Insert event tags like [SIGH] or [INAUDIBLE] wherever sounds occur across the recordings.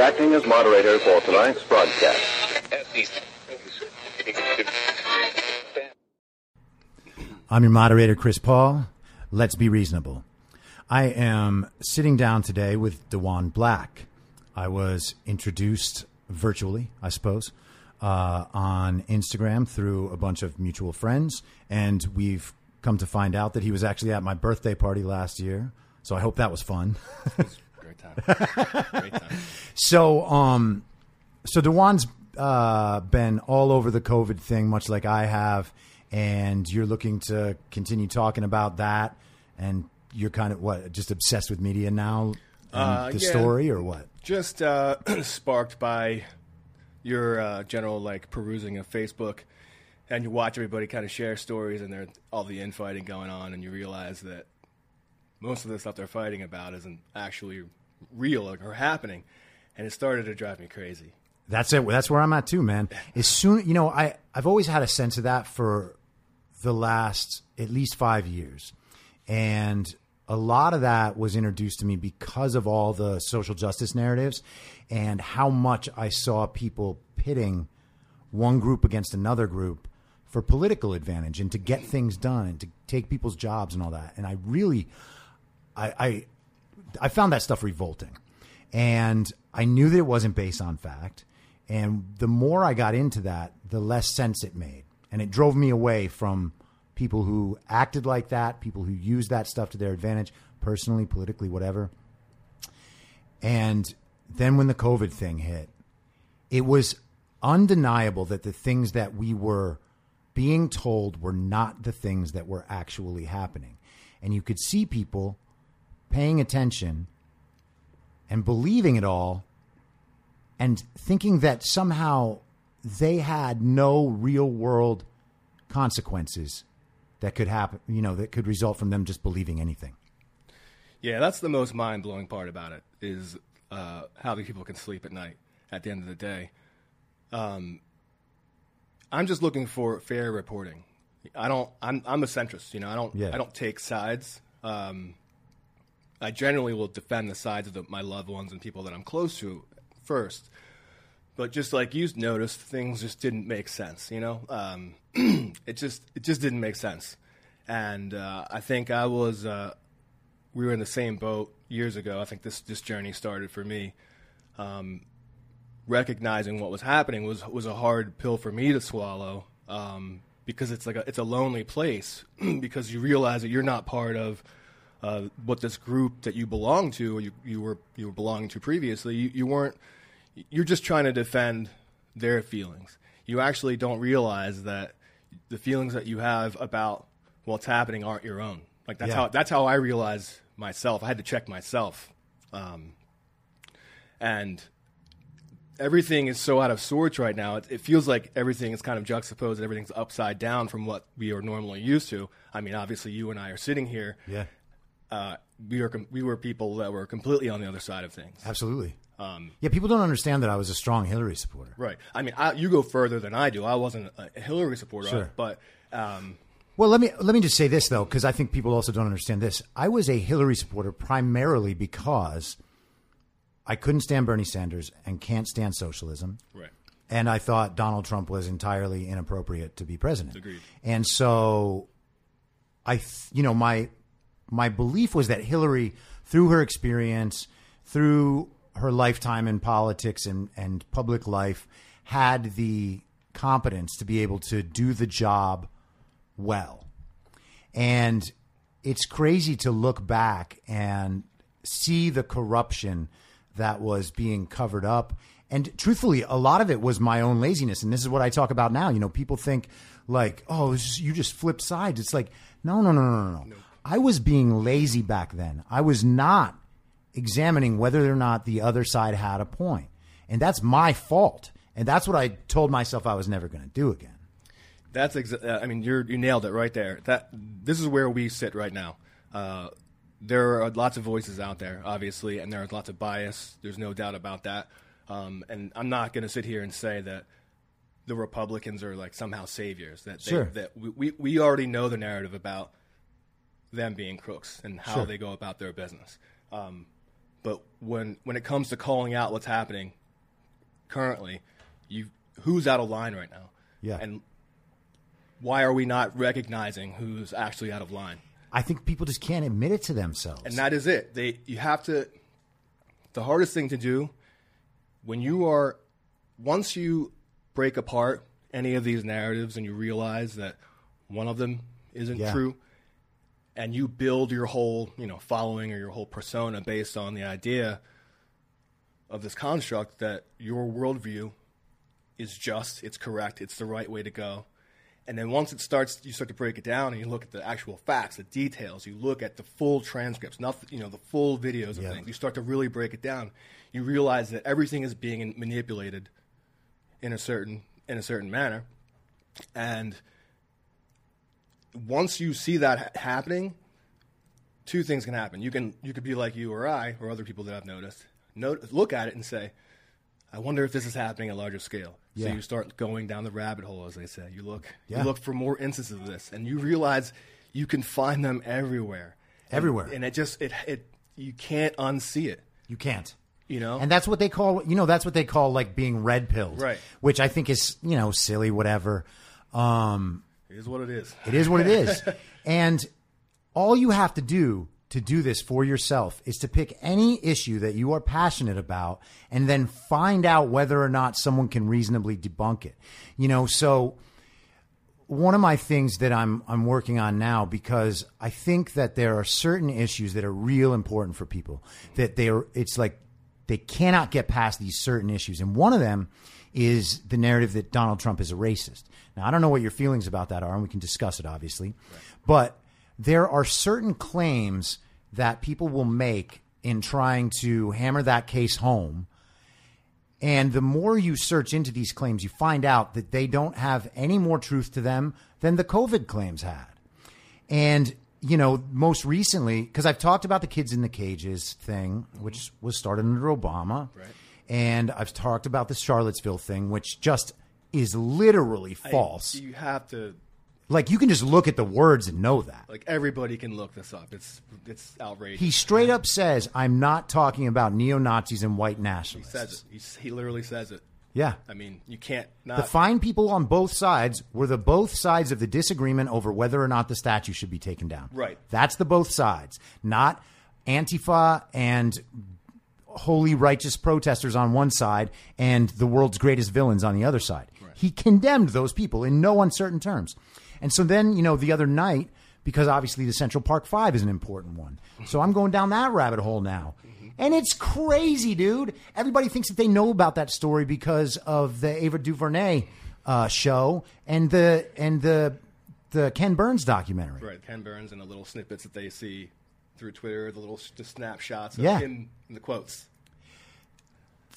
Acting as moderator for tonight's broadcast. I'm your moderator, Chris Paul. Let's be reasonable. I am sitting down today with DeJuan Black. I was introduced virtually, I suppose, uh, on Instagram through a bunch of mutual friends, and we've come to find out that he was actually at my birthday party last year. So I hope that was fun. Great time. Great time. So, um, so DeJuan's uh, been all over the COVID thing, much like I have, and you're looking to continue talking about that, and you're kind of what just obsessed with media now, Uh, the yeah. story, or what? Just uh, [CLEARS THROAT] sparked by your uh, general like perusing of Facebook, and you watch everybody kind of share stories and there all the infighting going on, and you realize that most of the stuff they're fighting about isn't actually real or, or happening, and it started to drive me crazy. That's it. That's where I'm at too, man. As soon, you know, I I've always had a sense of that for the last at least five years, and a lot of that was introduced to me because of all the social justice narratives and how much I saw people pitting one group against another group for political advantage and to get things done and to take people's jobs and all that. And I really, I, I, I found that stuff revolting, and I knew that it wasn't based on fact. And the more I got into that, the less sense it made, and it drove me away from people who acted like that, people who used that stuff to their advantage, personally, politically, whatever. And then when the COVID thing hit, it was undeniable that the things that we were being told were not the things that were actually happening. And you could see people paying attention and believing it all and thinking that somehow they had no real world consequences that could happen, you know, that could result from them just believing anything. Yeah, that's the most mind blowing part about it is uh, how the people can sleep at night. At the end of the day, um, I'm just looking for fair reporting. I don't. I'm I'm a centrist. You know, I don't. Yeah. I don't take sides. Um, I generally will defend the sides of the, my loved ones and people that I'm close to first. But just like you noticed, things just didn't make sense. You know, um, [CLEARS THROAT] it just it just didn't make sense. And uh, I think I was uh, we were in the same boat years ago. I think this this journey started for me. Um, recognizing what was happening was was a hard pill for me to swallow um, because it's like a, it's a lonely place [CLEARS THROAT] because you realize that you're not part of uh, what this group that you belong to or you, you were you were belonging to previously you, you weren't you're just trying to defend their feelings you actually don't realize that the feelings that you have about what's happening aren't your own like that's Yeah. how that's how I realized myself I had to check myself um, and everything is so out of sorts right now. It, it feels like everything is kind of juxtaposed. Everything's upside down from what we are normally used to. I mean, obviously, you and I are sitting here. Yeah, Uh, we com- we were people that were completely on the other side of things. absolutely. Yeah, people don't understand that I was a strong Hillary supporter. Right. I mean, I, you go further than I do. I wasn't a Hillary supporter, Sure. but um, Well, let me let me just say this though, because I think people also don't understand this. I was a Hillary supporter primarily because I couldn't stand Bernie Sanders and can't stand socialism. right. and I thought Donald Trump was entirely inappropriate to be president. Agreed. And so, I, th- you know, my my belief was that Hillary, through her experience, through her lifetime in politics and and public life, had the competence to be able to do the job well. And it's crazy to look back and see the corruption that was being covered up. And truthfully, a lot of it was my own laziness. And this is what I talk about now. You know, people think like, oh, just, you just flip sides. It's like, no, no, no, no, no, no. I was being lazy back then. I was not examining whether or not the other side had a point. And that's my fault. And that's what I told myself I was never going to do again. That's exa- uh, I mean, you're, you nailed it right there. That this is where we sit right now. Uh, there are lots of voices out there, obviously, and there is lots of bias. There's no doubt about that. Um, and I'm not going to sit here and say that the Republicans are like somehow saviors. That they, Sure. that we, we we already know the narrative about them being crooks and how Sure. they go about their business. Um, but when when it comes to calling out what's happening currently, you who's out of line right now? Yeah. And why are we not recognizing who's actually out of line? I think people just can't admit it to themselves. And that is it. They you have to the hardest thing to do when you are once you break apart any of these narratives and you realize that one of them isn't Yeah. true and you build your whole, you know, following or your whole persona based on the idea of this construct that your worldview is just, it's correct, it's the right way to go. And then once it starts, you start to break it down and you look at the actual facts, the details. You look at the full transcripts, not you know the full videos of Yeah. things. You start to really break it down. You realize that everything is being manipulated in a certain in a certain manner, and once you see that ha- happening, two things can happen. You can you could be like you or I or other people that I've noticed. Note, look at it and say, I wonder if this is happening at larger scale. Yeah. So you start going down the rabbit hole, as they say. You look, Yeah. you look for more instances of this, and you realize you can find them everywhere. Everywhere. and, and it just it it you can't unsee it. you can't. You know, And that's what they call, you know, that's what they call like being red pilled, Right. Which I think is, you know, silly, whatever. Um, it is what it is. It is what it is. [LAUGHS] and all you have to do to do this for yourself is to pick any issue that you are passionate about and then find out whether or not someone can reasonably debunk it. You know, so one of my things that I'm I'm working on now because I think that there are certain issues that are real important for people that they are it's like they cannot get past these certain issues and one of them is the narrative that Donald Trump is a racist. Now I don't know what your feelings about that are and we can discuss it obviously. But there are certain claims that people will make in trying to hammer that case home and the more you search into these claims, you find out that they don't have any more truth to them than the COVID claims had. And, you know, most recently, because I've talked about the kids in the cages thing, which mm-hmm. was started under Obama. Right. And I've talked about the Charlottesville thing, which just is literally false. You have to like, you can just look at the words and know that. like everybody can look this up. It's it's outrageous. He straight up says, I'm not talking about neo Nazis and white nationalists." He says it. He's, he literally says it. Yeah. I mean, you can't The fine people on both sides were the both sides of the disagreement over whether or not the statue should be taken down. Right. That's the both sides, not Antifa and holy righteous protesters on one side and the world's greatest villains on the other side. He condemned those people in no uncertain terms. And so then, you know, the other night, because obviously the Central Park Five is an important one. So I'm going down that rabbit hole now. And it's crazy, dude. Everybody thinks that they know about that story because of the Ava DuVernay uh, show and the and the the Ken Burns documentary. right, Ken Burns and the little snippets that they see through Twitter, the little the snapshots of Yeah. him in the quotes.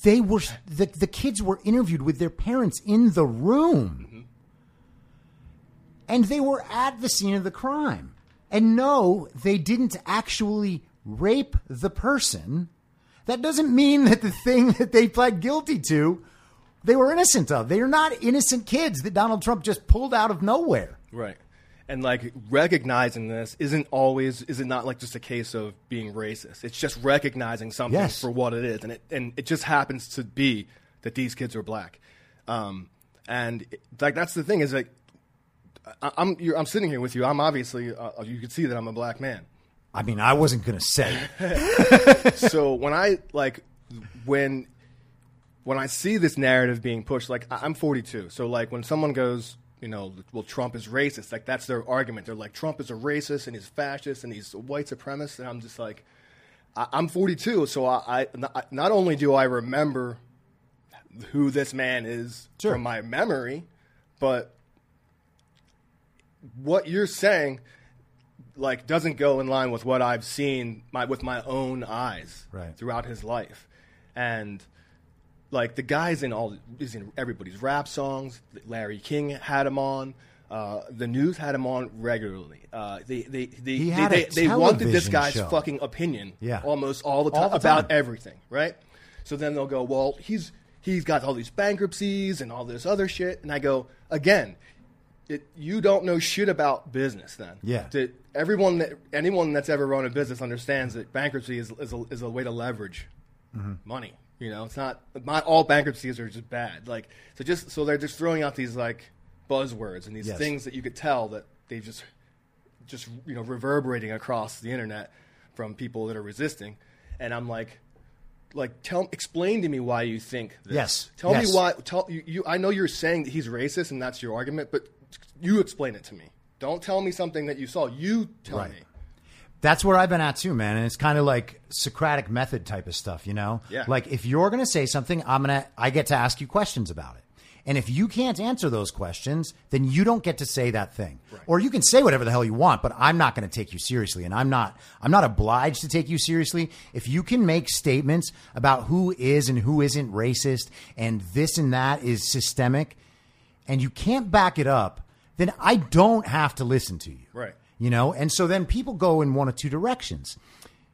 They were the the kids were interviewed with their parents in the room, mm-hmm. and they were at the scene of the crime. And no, they didn't actually rape the person. That doesn't mean that the thing that they pled guilty to, they were innocent of. They are not innocent kids that Donald Trump just pulled out of nowhere. Right. And like recognizing this isn't always is it not like just a case of being racist. It's just recognizing something Yes. for what it is, and it and it just happens to be that these kids are black. Um, and it- like that's the thing is like I, I'm you're, I'm sitting here with you. I'm obviously uh, you can see that I'm a black man. I mean, I wasn't going to say [LAUGHS] [LAUGHS] so when I like when when I see this narrative being pushed, like I- I'm 42, so like when someone goes, you know, well Trump is racist, like that's their argument. They're like Trump is a racist and he's fascist and he's a white supremacist, and I'm just like, I- I'm 42, so I, I not- not only do I remember who this man is Sure. from my memory, but what you're saying like doesn't go in line with what I've seen my, with my own eyes Right. throughout his life, and like the guys in all is in everybody's rap songs. Larry King had him on. Uh, the news had him on regularly. Uh, they they they He they, they, they wanted this guy's show. fucking opinion Yeah. almost all the time All the about time. everything, right? So then they'll go, well, he's he's got all these bankruptcies and all this other shit, and I go again. It, you don't know shit about business then. Yeah. That everyone that anyone that's ever run a business understands that bankruptcy is is a, is a way to leverage Mm-hmm. money. You know, it's not not all bankruptcies are just bad. Like so, just so they're just throwing out these like buzzwords and these Yes. things that you could tell that they just just you know reverberating across the internet from people that are resisting. And I'm like, like tell explain to me why you think this. Yes. Tell Yes. me why. Tell you, you. I know you're saying that he's racist and that's your argument, but you explain it to me. Don't tell me something that you saw. You tell Right. me. That's where I've been at too, man. And it's kind of like Socratic method type of stuff, you know? Yeah. Like if you're going to say something, I'm going to, I get to ask you questions about it. And if you can't answer those questions, then you don't get to say that thing. Or you can say whatever the hell you want, but I'm not going to take you seriously. And I'm not, I'm not obliged to take you seriously. If you can make statements about who is and who isn't racist and this and that is systemic and you can't back it up, then I don't have to listen to you Right. You know? And so then people go in one of two directions.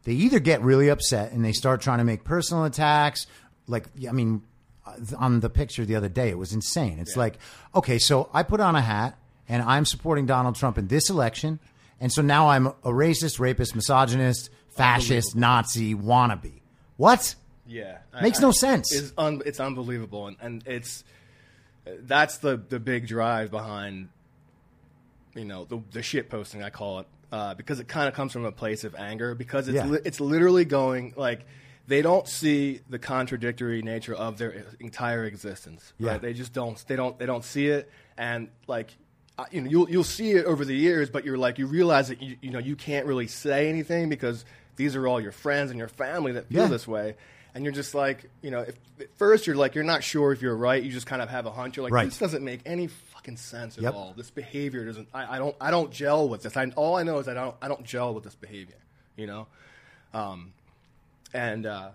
They either get really upset and they start trying to make personal attacks. Like i mean uh, on the picture the other day it was insane. It's like okay so i put on a hat and i'm supporting donald trump in this election. And so now i'm a racist rapist misogynist fascist nazi wannabe. What? Yeah, Makes no sense. It's, un- it's unbelievable, and, and it's that's the the big drive behind you know the the shit posting I call it uh, because it kind of comes from a place of anger because it's Yeah. li- it's literally going like they don't see the contradictory nature of their entire existence. Yeah. Right? They just don't they don't they don't see it, and like. You know, you'll you'll see it over the years, but you're like you realize that you you know you can't really say anything because these are all your friends and your family that feel Yeah. this way, and you're just like, you know, if at first you're like, you're not sure if you're right. You just kind of have a hunch. You're like, Right. this doesn't make any fucking sense at Yep. all. This behavior doesn't. I, I don't. I don't gel with this. I, all I know is I don't. I don't gel with this behavior. You know, um, and uh,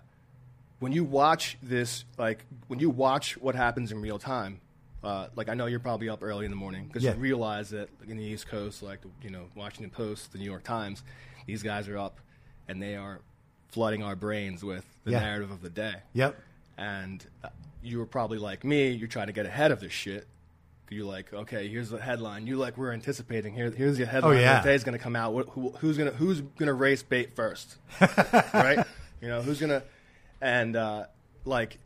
when you watch this, like when you watch what happens in real time. Uh, like I know you're probably up early in the morning because Yeah. you realize that like, in the East Coast, like you know Washington Post, the New York Times, these guys are up and they are flooding our brains with the Yeah. narrative of the day. yep And uh, you were probably like me. You're trying to get ahead of this shit. You're like, okay, here's the headline. You like, we're anticipating. Here, here's the headline. Oh, yeah. Day's going to come out. What, who, who's going to who's going to race bait first? [LAUGHS] right? You know, who's going to and uh, like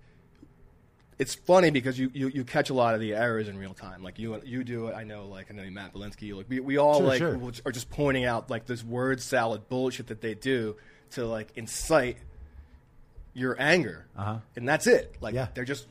it's funny because you, you, you catch a lot of the errors in real time. Like you you do it. I know. Like I know Matt Belinsky. Like we, we all Sure, like sure. are just pointing out like this word salad bullshit that they do to like incite your anger, uh-huh. and that's it. Like Yeah. they're just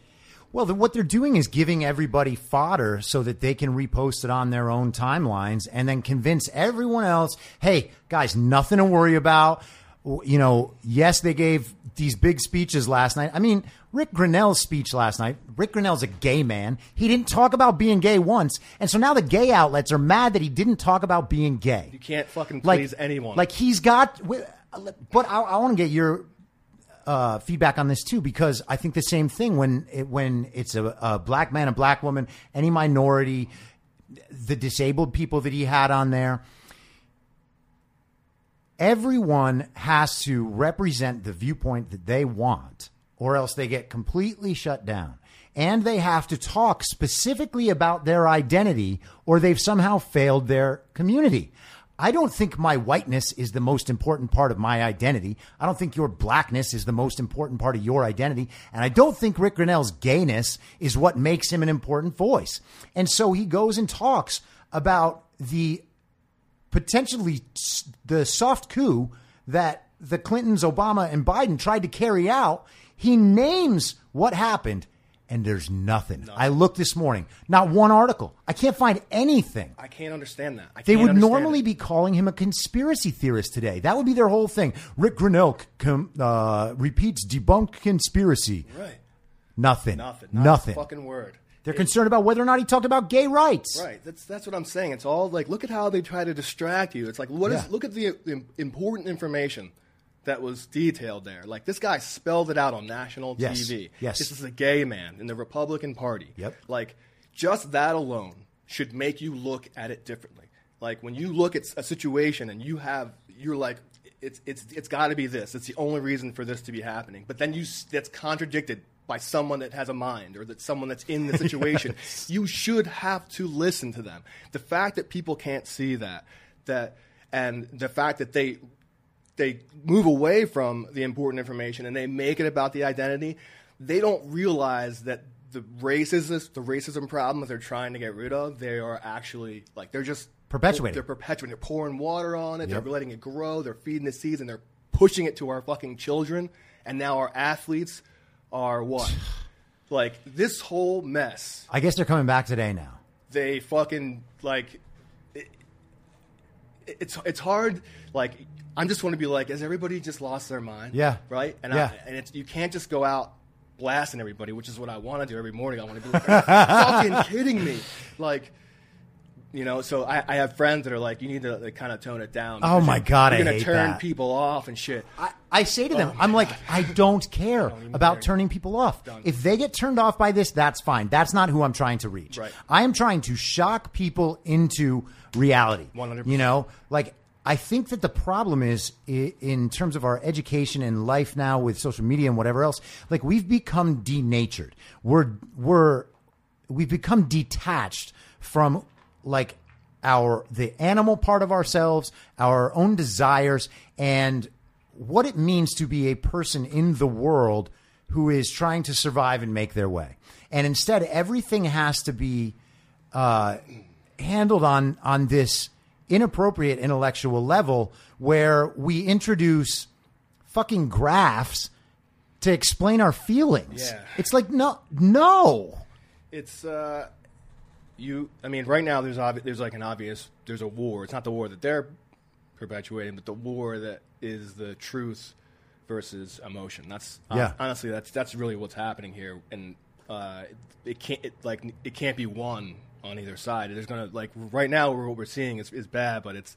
Well, what they're doing is giving everybody fodder so that they can repost it on their own timelines and then convince everyone else, hey, guys, nothing to worry about. You know, yes, they gave these big speeches last night. I mean, Rick Grenell's speech last night, Rick Grenell's a gay man. He didn't talk about being gay once. And so now the gay outlets are mad that he didn't talk about being gay. you can't fucking like, please anyone. Like he's got, but I, I want to get your uh, feedback on this too because I think the same thing when it, when it's a, a black man, a black woman, any minority, the disabled people that he had on there. Everyone has to represent the viewpoint that they want, or else they get completely shut down. And they have to talk specifically about their identity, or they've somehow failed their community. I don't think my whiteness is the most important part of my identity. I don't think your blackness is the most important part of your identity. And I don't think Rick Grenell's gayness is what makes him an important voice. And so he goes and talks about the potentially the soft coup that the Clintons, Obama, and Biden tried to carry out. He names what happened, and there's nothing. I looked this morning, not one article. I can't find anything. I can't understand that. I They would normally it. be calling him a conspiracy theorist today. That would be their whole thing. Rick Grenell com, uh, repeats debunked conspiracy. right. Nothing. Nothing. Not Nothing. A fucking word. They're concerned about whether or not he talked about gay rights. Right. That's that's what I'm saying. It's all like look at how they try to distract you. It's like what is Yeah. look at the, the important information that was detailed there. Like this guy spelled it out on national Yes. TV. Yes. This is a gay man in the Republican Party. Yep. Like just that alone should make you look at it differently. Like when you look at a situation and you have, you're like, it's it's it's got to be this. It's the only reason for this to be happening. But then you that's contradicted by someone that has a mind or that someone that's in the [LAUGHS] situation. you should have to listen to them. The fact that people can't see that that and the fact that they they move away from the important information and they make it about the identity, they don't realize that the racism the racism problem that they're trying to get rid of, they are actually like they're just Perpetuating. They're perpetuating. They're pouring water on it. Yep. They're letting it grow. They're feeding the seeds and they're pushing it to our fucking children. And now our athletes are what? [SIGHS] like this whole mess. I guess they're coming back today now. They fucking like. It, it's it's hard. Like I'm just want to be like, has everybody just lost their mind? Yeah. Right. And Yeah. I, and it's you can't just go out blasting everybody, which is what I want to do every morning. I want to be like, [LAUGHS] fucking kidding me? Like. You know, so I, I have friends that are like, you need to like, kind of tone it down. Oh my you're- God, I you're gonna hate turn that. people off and shit. I, I say to them, Oh I'm like, God. I don't [LAUGHS] care even about care. turning people off. Done. If they get turned off by this, that's fine. That's not who I'm trying to reach. Right. I am trying to shock people into reality. 100%. You know, like I think that the problem is in terms of our education and life now with social media and whatever else. Like we've become denatured. We're we're we've become detached from like our the animal part of ourselves, our own desires, and what it means to be a person in the world who is trying to survive and make their way. And instead, everything has to be uh, handled on on this inappropriate intellectual level where we introduce fucking graphs to explain our feelings. Yeah. It's like no, no. It's uh, you. I mean, right now there's obvi- there's like an obvious there's a war. It's not the war that they're perpetuating, but the war that is the truth versus emotion. That's Yeah. honestly that's that's really what's happening here, and uh, it can't it, like it can't be won on either side. There's gonna like right now what we're seeing is, is bad, but it's.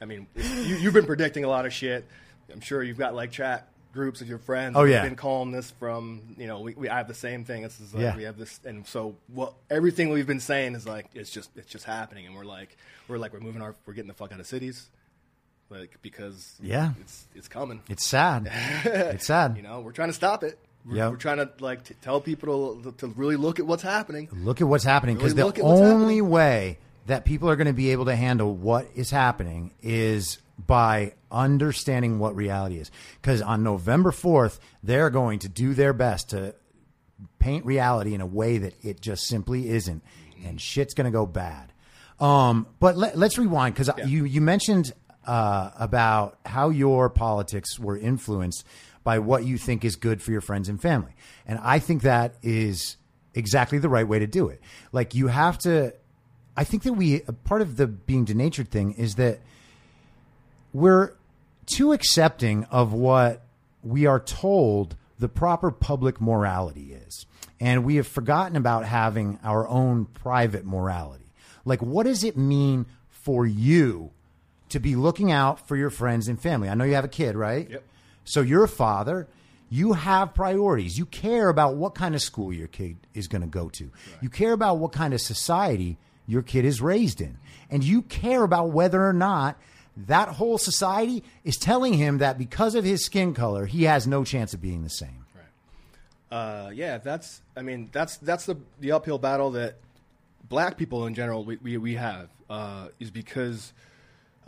I mean, you, you've been predicting a lot of shit. I'm sure you've got like chat groups of your friends. Oh, yeah. been calling this from you know we, we I have the same thing. This is like Yeah. we have this, and so what everything we've been saying is like it's just it's just happening, and we're like we're like we're moving our we're getting the fuck out of cities, like because Yeah. it's it's coming. It's sad. [LAUGHS] it's sad. You know, we're trying to stop it. We're, Yep. we're trying to like t- tell people to, to really look at what's happening. Look at what's happening because Really the look at what's only happening. way that people are going to be able to handle what is happening is by understanding what reality is. Because on November 4th, they're going to do their best to paint reality in a way that it just simply isn't, and shit's going to go bad. Um, but let, let's rewind because you you mentioned uh, about how your politics were influenced by what you think is good for your friends and family, and I think that is exactly the right way to do it. Like you have to. I think that we part of the being denatured thing is that we're too accepting of what we are told the proper public morality is. And we have forgotten about having our own private morality. Like, what does it mean for you to be looking out for your friends and family? I know you have a kid, right? Yep. So you're a father. You have priorities. You care about what kind of school your kid is going to go to. You care about what kind of society your kid is raised in. And you care about whether or not that whole society is telling him that because of his skin color, he has no chance of being the same. Uh, yeah, that's. I mean, that's that's the the uphill battle that black people in general we we, we have uh, is because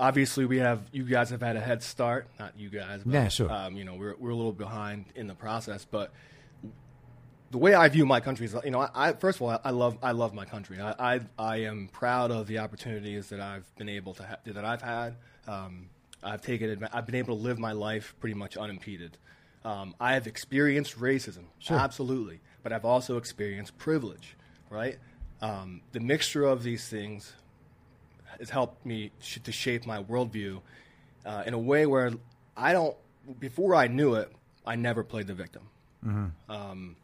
obviously we have you guys have had a head start. Not you guys, but, Yeah, sure. Um, you know, we're we're a little behind in the process, but the way I view my country is, you know, I, I first of all, I love I love my country. I, I I am proud of the opportunities that I've been able to ha- that I've had. Um, I've taken I've been able to live my life pretty much unimpeded. Um, I have experienced racism, absolutely, but I've also experienced privilege, right? Um, the mixture of these things has helped me sh- to shape my worldview uh, in a way where I don't. Before I knew it, I never played the victim. Um,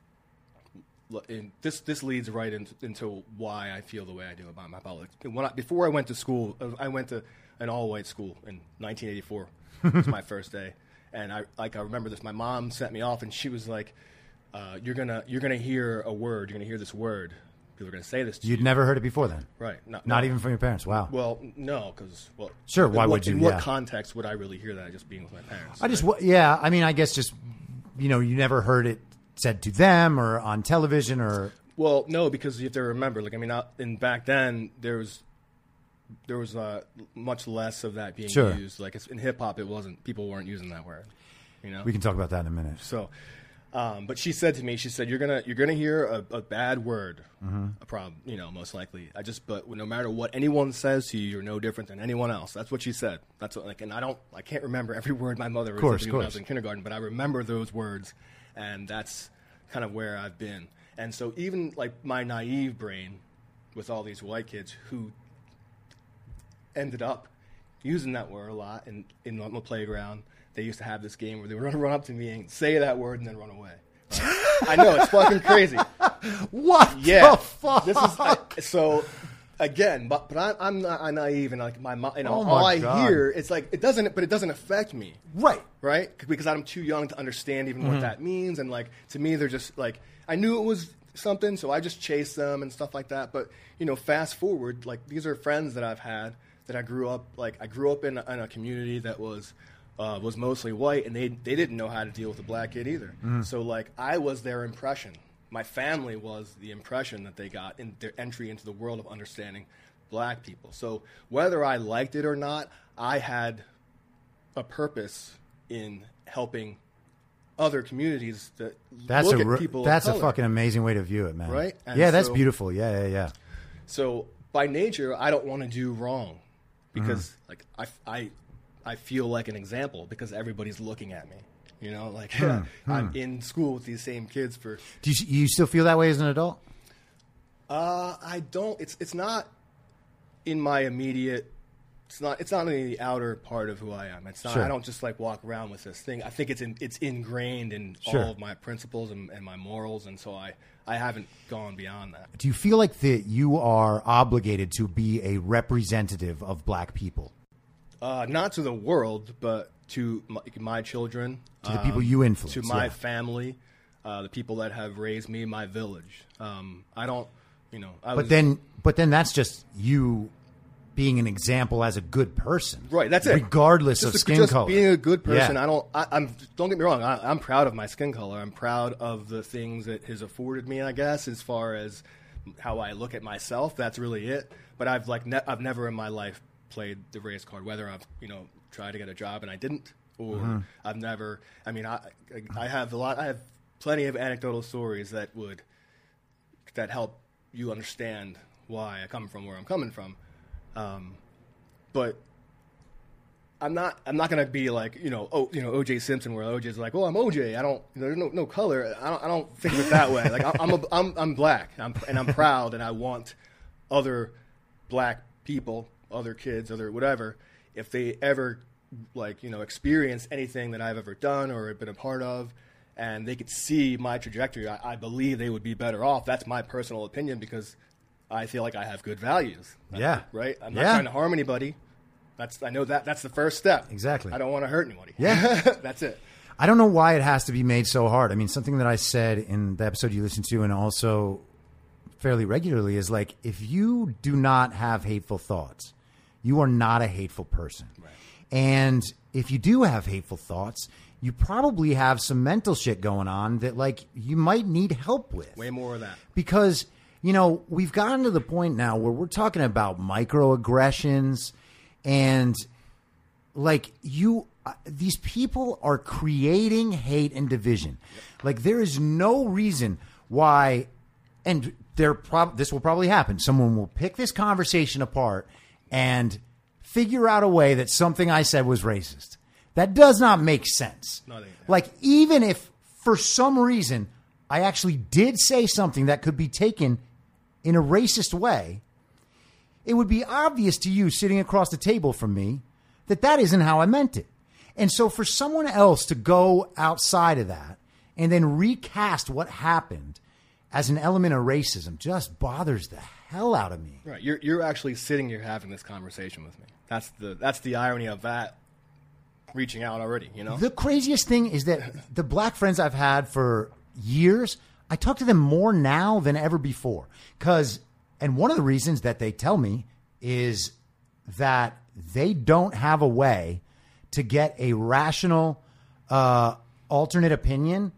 and this this leads right into, into why I feel the way I do about my politics. When I, before I went to school, uh, I went to an all white school in 1984. it was my first day, and I like I remember this. My mom sent me off, and she was like, uh, "You're gonna you're gonna hear a word. You're gonna hear this word people are going to say this to You'd you. never heard it before then, right? Not, not no. even from your parents. Wow. Well, no, because well, Sure, in why what- would you? In Yeah. what context would I really hear that? Just being with my parents. I just, wa- yeah. I mean, I guess just you know, you never heard it said to them or on television or Well, no, because you have to remember, like I mean, not, in back then there was there was uh, much less of that being Sure. used. Like it's, in hip hop, it wasn't people weren't using that word. You know, we can talk about that in a minute. so. Um, but she said to me, she said, "You're gonna you're gonna hear a, a bad word, Mm-hmm. a problem, you know, most likely. I just, but no matter what anyone says to you, you're no different than anyone else. That's what she said. That's what, like, and I don't, I can't remember every [LAUGHS] word my mother course, said when I was in kindergarten, but I remember those words, and that's kind of where I've been. And so even like my naive brain, with all these white kids who ended up using that word a lot in, in on the playground. They used to have this game where they would run, run up to me and say that word and then run away. I know it's fucking crazy. [LAUGHS] What Yeah, the fuck? this is I, so. Again, but but I, I'm not I'm naive and like my you know Oh my all I God. hear it's like it doesn't but it doesn't affect me right. right? Because I'm too young to understand even Mm-hmm. what that means, and like to me, they're just like I knew it was something, so I just chased them and stuff like that. But you know, fast forward, like these are friends that I've had that I grew up like I grew up in a, in a community that was. Uh, was mostly white, and they they didn't know how to deal with a black kid either. Mm-hmm. So like I was their impression. My family was the impression that they got in their entry into the world of understanding black people. So whether I liked it or not, I had a purpose in helping other communities that That's look a at people. that's a fucking amazing way to view it, man. Right? And yeah, that's so- beautiful. Yeah, yeah, yeah. So by nature, I don't want to do wrong because Mm-hmm. like I, I I feel like an example because everybody's looking at me. You know, like Hmm, [LAUGHS] I'm in school with these same kids for. Do you, you still feel that way as an adult? Uh, I don't. It's it's not in my immediate. It's not. It's not in the outer part of who I am. It's not. Sure. I don't just like walk around with this thing. I think it's in, it's ingrained in Sure. all of my principles and, and my morals, and so I I haven't gone beyond that. Do you feel like that you are obligated to be a representative of black people Uh, not to the world, but to my, my children, to the people um, you influence? to my yeah. family, uh, the people that have raised me, my village. Um, I don't, you know. I But was, then, but then that's just you being an example as a good person, Right, that's it. Regardless just of a- skin just color, Being a good person, Yeah. I don't. I, I'm. Don't get me wrong. I, I'm proud of my skin color. I'm proud of the things that has afforded me. I guess as far as how I look at myself, that's really it. But I've like ne- I've never in my life played the race card. Whether I've you know tried to get a job and I didn't, or Mm-hmm. I've never. I mean, I I have a lot. I have plenty of anecdotal stories that would that help you understand why I come from where I'm coming from. Um, but I'm not. I'm not gonna be like you know. Oh, you know, OJ Simpson, where OJ's like, "Well, I'm OJ. I don't. There's no no color. I don't. I don't think of it that way. Like I'm. I'm, a, I'm, I'm black. I'm, and I'm proud, and I want other black people, other kids, other whatever, if they ever like you know experience anything that I've ever done or been a part of, and they could see my trajectory, I, I believe they would be better off. That's my personal opinion because I feel like I have good values. Yeah. Right. I'm not Yeah. trying to harm anybody. That's I know that that's the first step. Exactly. I don't want to hurt anybody. Yeah. [LAUGHS] that's it. I don't know why it has to be made so hard. I mean, something that I said in the episode you listened to, and also fairly regularly, is like if you do not have hateful thoughts, you are not a hateful person. And if you do have hateful thoughts, you probably have some mental shit going on that like you might need help with. Way more of that. because you know we've gotten to the point now where we're talking about microaggressions and like you uh, these people are creating hate and division like there is no reason why and there prob- this will probably happen someone will pick this conversation apart and figure out a way that something i said was racist. That does not make sense. Not like even if for some reason i actually did say something that could be taken in a racist way it would be obvious to you sitting across the table from me that that isn't how I meant it. And so for someone else to go outside of that and then recast what happened as an element of racism just bothers the hell out of me. Right. You're you're actually sitting here having this conversation with me. That's the that's the irony of that reaching out already. You know. The craziest thing is that the black friends I've had for years, I talk to them more now than ever before. Cause, and one of the reasons that they tell me is that they don't have a way to get a rational, uh, alternate opinion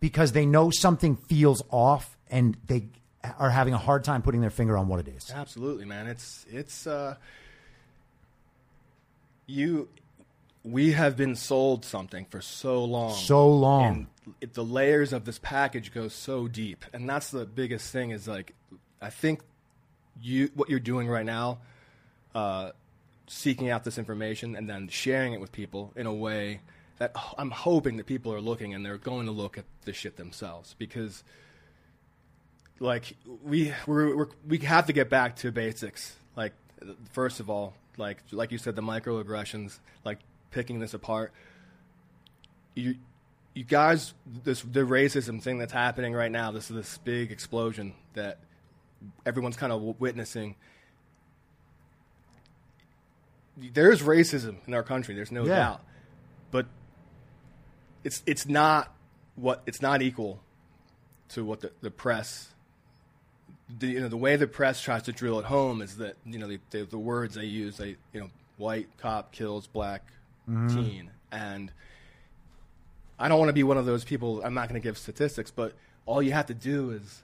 because they know something feels off and they are having a hard time putting their finger on what it is. Absolutely, man. It's it's uh, you. We have been sold something for so long, So long. and it, the layers of this package go so deep, and that's the biggest thing. Is like, I think you what you're doing right now, uh, seeking out this information and then sharing it with people in a way that oh, I'm hoping that people are looking and they're going to look at the shit themselves because like we we're, we're, we have to get back to basics. Like first of all, like like you said, the microaggressions, like picking this apart. You you guys, this the racism thing that's happening right now. This is this big explosion that everyone's kind of witnessing. There's racism in our country. There's no Yeah. doubt, but it's it's not what it's not equal to what the, the press the you know the way the press tries to drill it home is that you know the the, the words they use they you know white cop kills black mm-hmm. teen. And I don't want to be one of those people I'm not going to give statistics but all you have to do is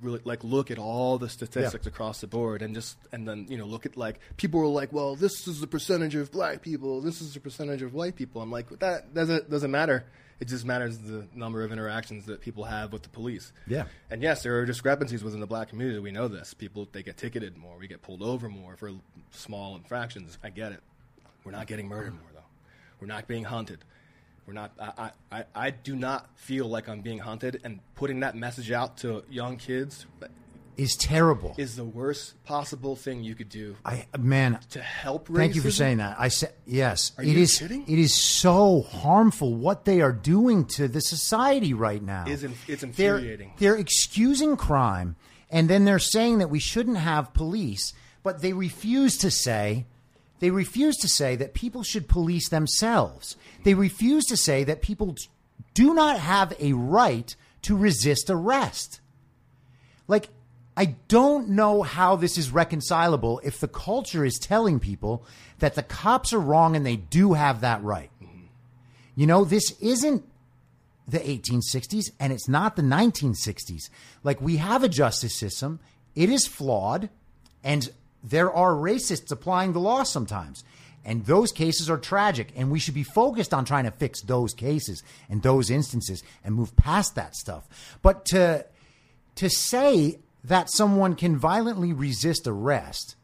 really like look at all the statistics across the board and just and then you know look at like people were like well this is the percentage of black people this is the percentage of white people. I'm like that doesn't doesn't matter it just matters the number of interactions that people have with the police Yeah. and yes, there are discrepancies within the black community. We know this. People they get ticketed more. We get pulled over more for small infractions. I get it. We're not getting murdered more though. We're not being hunted. We're not. I, I, I, do not feel like I'm being hunted. And putting that message out to young kids Is terrible. is the worst possible thing you could do I man, to help. Thank you for saying that. I said yes. Are it you is- kidding? It is so harmful what they are doing to the society right now. Is it's They're- infuriating. They're, excusing crime, and then they're saying that we shouldn't have police, but they refuse to say. They refuse to say that people should police themselves. They refuse to say that people do not have a right to resist arrest. Like, I don't know how this is reconcilable if the culture is telling people that the cops are wrong and they do have that right. You know, this isn't the 1860s and it's not the 1960s. Like, we have a justice system, it is flawed, and there are racists applying the law sometimes. And those cases are tragic, and we should be focused on trying to fix those cases and those instances and move past that stuff. But to to say that someone can violently resist arrest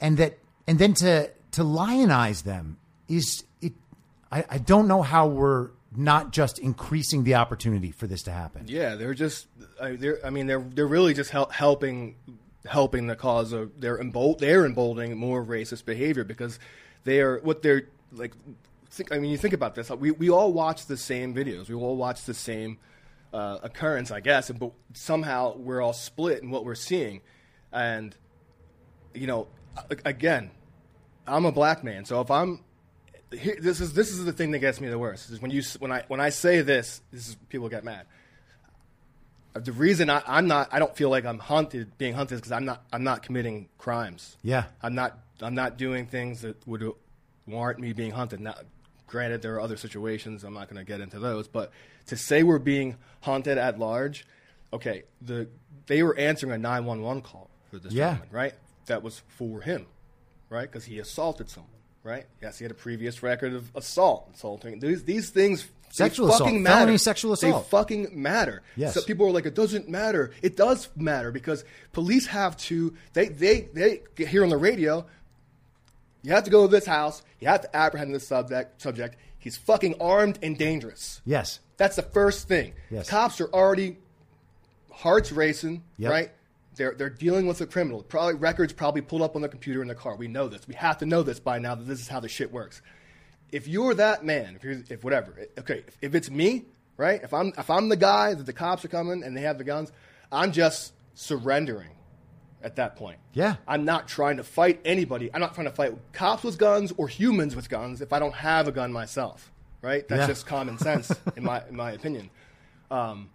and that and then to to lionize them is it I, I don't know how we're not just increasing the opportunity for this to happen. Yeah, they're just. I, they're, I mean, they're they're really just hel- helping helping the cause of they're embold they're emboldening more racist behavior because they are what they're like. Think, I mean, you think about this. We we all watch the same videos. We all watch the same uh, occurrence, I guess, but somehow we're all split in what we're seeing, and you know, again, I'm a black man, so if I'm here, this is this is the thing that gets me the worst is when you when I when I say this, this is people get mad. Uh, The reason I, I'm not I don't feel like I'm hunted being hunted is because I'm not I'm not committing crimes. Yeah. I'm not I'm not doing things that would warrant me being hunted. Now, granted, there are other situations. I'm not going to get into those, but to say we're being hunted at large, okay, the they were answering a 911 call for this Yeah. gentleman, right? That was for him, right? Because he assaulted someone, right? Yes, he had a previous record of assault, assaulting. These these things. Sexual assault, fucking felony matter. sexual They fucking matter. Yes. So people are like, it doesn't matter. It does matter because police have to. They they they get here on the radio. You have to go to this house. You have to apprehend this subject. Subject. He's fucking armed and dangerous. Yes. That's the first thing. Yes. Cops are already hearts racing, Yep. right? They're they're dealing with a criminal. Probably records probably pulled up on the computer in the car. We know this. We have to know this by now that this is how the shit works. If you're that man, if you're if whatever, okay, if, if it's me, right? If I'm if I'm the guy that the cops are coming and they have the guns, I'm just surrendering at that point. Yeah. I'm not trying to fight anybody. I'm not trying to fight cops with guns or humans with guns if I don't have a gun myself. right? That's Yeah. just common sense, in my in my opinion. Um,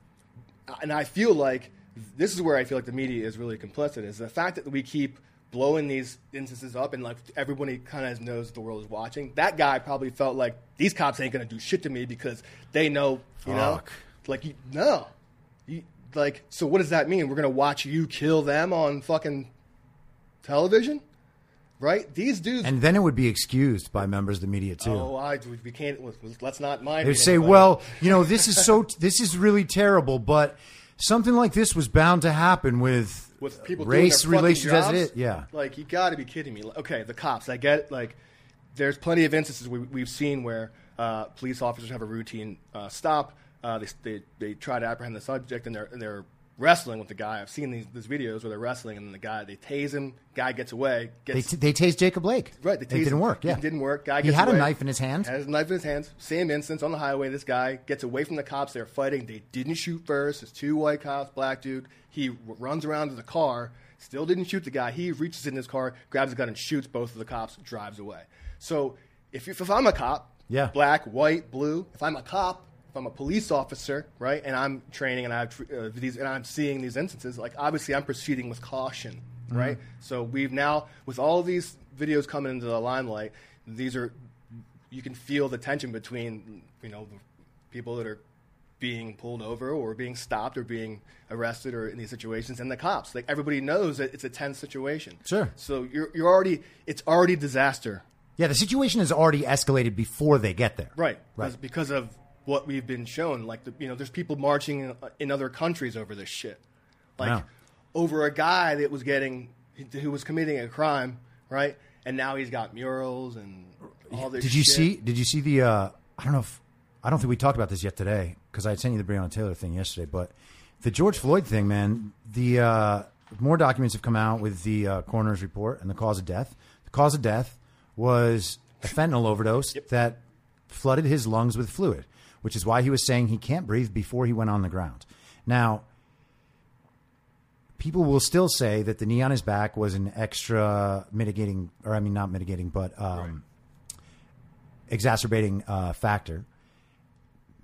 and I feel like this is where I feel like the media is really complicit is the fact that we keep blowing these instances up and like everybody kind of knows the world is watching. That guy probably felt like these cops ain't gonna do shit to me because they know, you know, like you, no, you, like so. What does that mean? We're gonna watch you kill them on fucking television, right? These dudes. And then it would be excused by members of the media too. oh, I we can't. Let's not mind. They say, anybody. "Well, you know, this is so [LAUGHS] this is really terrible, but something like this was bound to happen with, with people race doing their fucking relations as it is." Yeah, Like you got to be kidding me. Okay, the cops. I get it. like there's plenty of instances we, we've seen where uh, police officers have a routine uh, stop. Uh, they, they they try to apprehend the subject and they're and they're wrestling with the guy. I've seen these, these videos where they're wrestling and then the guy they tase him. Guy gets away. they Gets t- they tased Jacob Blake. Right, they it didn't him. work. Yeah, It didn't work. Guy he had away. a knife in his hand. Has a knife in his hands. Same instance on the highway. This guy gets away from the cops. They're fighting. They didn't shoot first. It's two white cops, black dude. He runs around to the car. Still didn't shoot the guy. He reaches in his car, grabs a gun, and shoots both of the cops. Drives away. So if if I'm a cop, Yeah. black, white, blue. If I'm a cop, if I'm a police officer, right, and I'm training and I have uh, these and I'm seeing these instances, like obviously I'm proceeding with caution, right? So we've now with all these videos coming into the limelight, these are you can feel the tension between you know the people that are being pulled over or being stopped or being arrested or in these situations and the cops like everybody knows that it's a tense situation Sure. so you're, you're already it's already disaster Yeah, the situation has already escalated before they get there. Right. Right. Because of what we've been shown. Like, the, you know, there's people marching in, in other countries over this shit. Like, Wow. over a guy that was getting, who was committing a crime, right? And now he's got murals and all this Did you shit. see? Did you see the? Uh, I don't know if I don't think we talked about this yet today because I sent you the Breonna Taylor thing yesterday. But the George Floyd thing, man. The uh, more documents have come out with the uh, coroner's report and the cause of death. The cause of death was a fentanyl overdose that flooded his lungs with fluid, which is why he was saying he can't breathe before he went on the ground. Now, people will still say that the knee on his back was an extra mitigating, or I mean, not mitigating, but um, exacerbating uh, factor.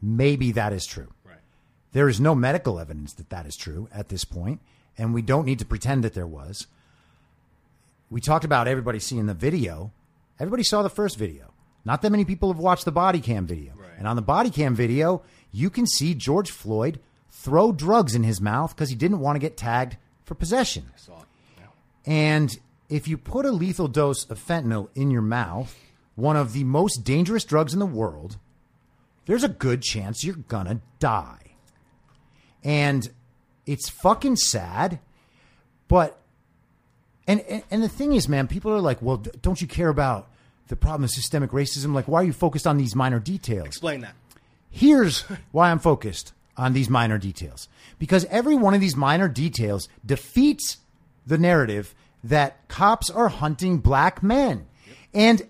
Maybe that is true. Right. There is no medical evidence that that is true at this point, and we don't need to pretend that there was. We talked about everybody seeing the video. Everybody saw the first video. Not that many people have watched the body cam video. And on the body cam video, you can see George Floyd throw drugs in his mouth because he didn't want to get tagged for possession. Saw it. Yeah. And if you put a lethal dose of fentanyl in your mouth, one of the most dangerous drugs in the world, there's a good chance you're gonna die. And it's fucking sad, but and and, and the thing is, man, people are like, well, don't you care about the problem of systemic racism? Like, why are you focused on these minor details? Explain that. Here's why I'm focused on these minor details. Because every one of these minor details defeats the narrative that cops are hunting black men. And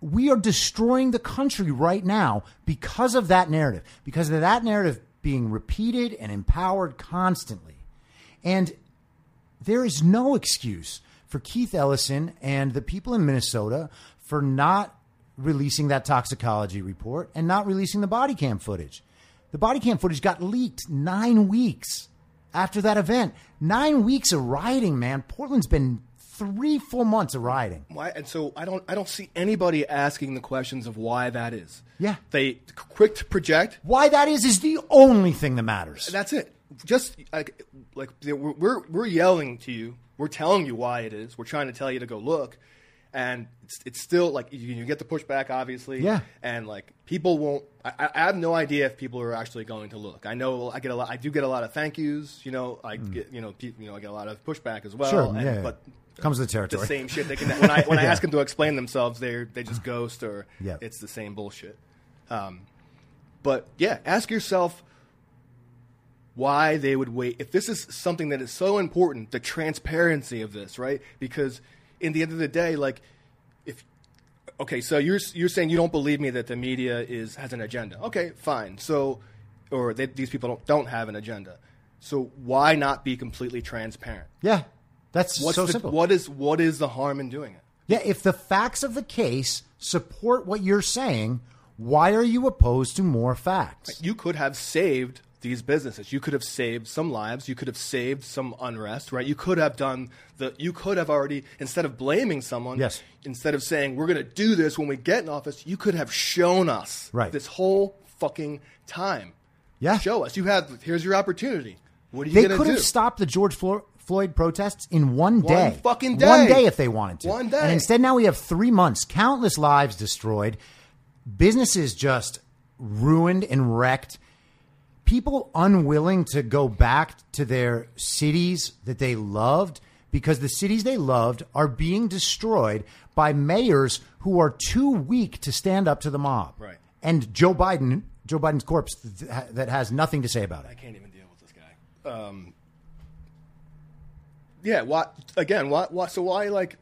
we are destroying the country right now because of that narrative, because of that narrative being repeated and empowered constantly. And there is no excuse for Keith Ellison and the people in Minnesota for not releasing that toxicology report and not releasing the body cam footage. The body cam footage got leaked nine weeks after that event. Nine weeks of rioting, man. Portland's been three full months of rioting. Why? And so I don't. I don't see anybody asking the questions of why that is. Yeah. They quick to project. Why that is is the only thing that matters. That's it. Just like like we're we're, we're yelling to you. We're telling you why it is. We're trying to tell you to go look, and it's, it's still like you, you get the pushback, obviously. Yeah. And like people won't. I, I have no idea if people are actually going to look. I know I get a lot. I do get a lot of thank yous. You know, I get you know pe- you know I get a lot of pushback as well. Sure, and- yeah, yeah. But Comes with the territory. the same shit. They can [LAUGHS] when I when I ask them to explain themselves, they they just [SIGHS] ghost or Yeah. it's the same bullshit. Um, but yeah, ask yourself why they would wait. If this is something that is so important, the transparency of this, right? Because in the end of the day, like okay, so you're you're saying you don't believe me that the media is has an agenda. Okay, fine. So or they, these people don't don't have an agenda. So why not be completely transparent? yeah, that's What's so the, simple. What is what is the harm in doing it? Yeah, if the facts of the case support what you're saying, Why are you opposed to more facts? you could have saved these businesses. You could have saved some lives. You could have saved some unrest, right? You could have done the. You could have already instead of blaming someone. Yes. Instead of saying we're going to do this when we get in office, you could have shown us. Right. This whole fucking time. Yeah. Show us. You have. Here's your opportunity. What are you They going to could do? have stopped the George Flo- Floyd protests in one day. fucking day. One day if they wanted to. One day. And instead, now we have three months, countless lives destroyed, businesses just ruined and wrecked, people unwilling to go back to their cities that they loved because the cities they loved are being destroyed by mayors who are too weak to stand up to the mob. Right. And Joe Biden, Joe Biden's corpse th- that has nothing to say about it. I can't even deal with this guy. Um, yeah. Why again? Why, why? So why like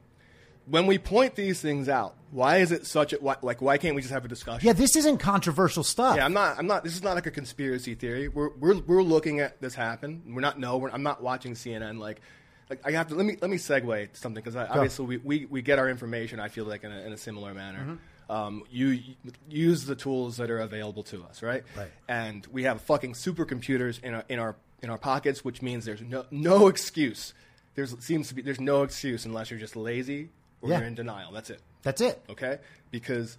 when we point these things out? Why is it such a why, like? Why can't we just have a discussion? Yeah, this isn't controversial stuff. Yeah, I'm not. I'm not. This is not like a conspiracy theory. We're we're we're looking at this happen. We're not. No, we're, I'm not watching CNN. Like, like I have to. Let me let me segue to something because obviously we, we we get our information. I feel like in a, in a similar manner. Mm-hmm. Um, you, you use the tools that are available to us, right? Right. And we have fucking supercomputers in our in our in our pockets, which means there's no no excuse. There's seems to be there's no excuse unless you're just lazy or Yeah. you're in denial. That's it That's it. okay? Because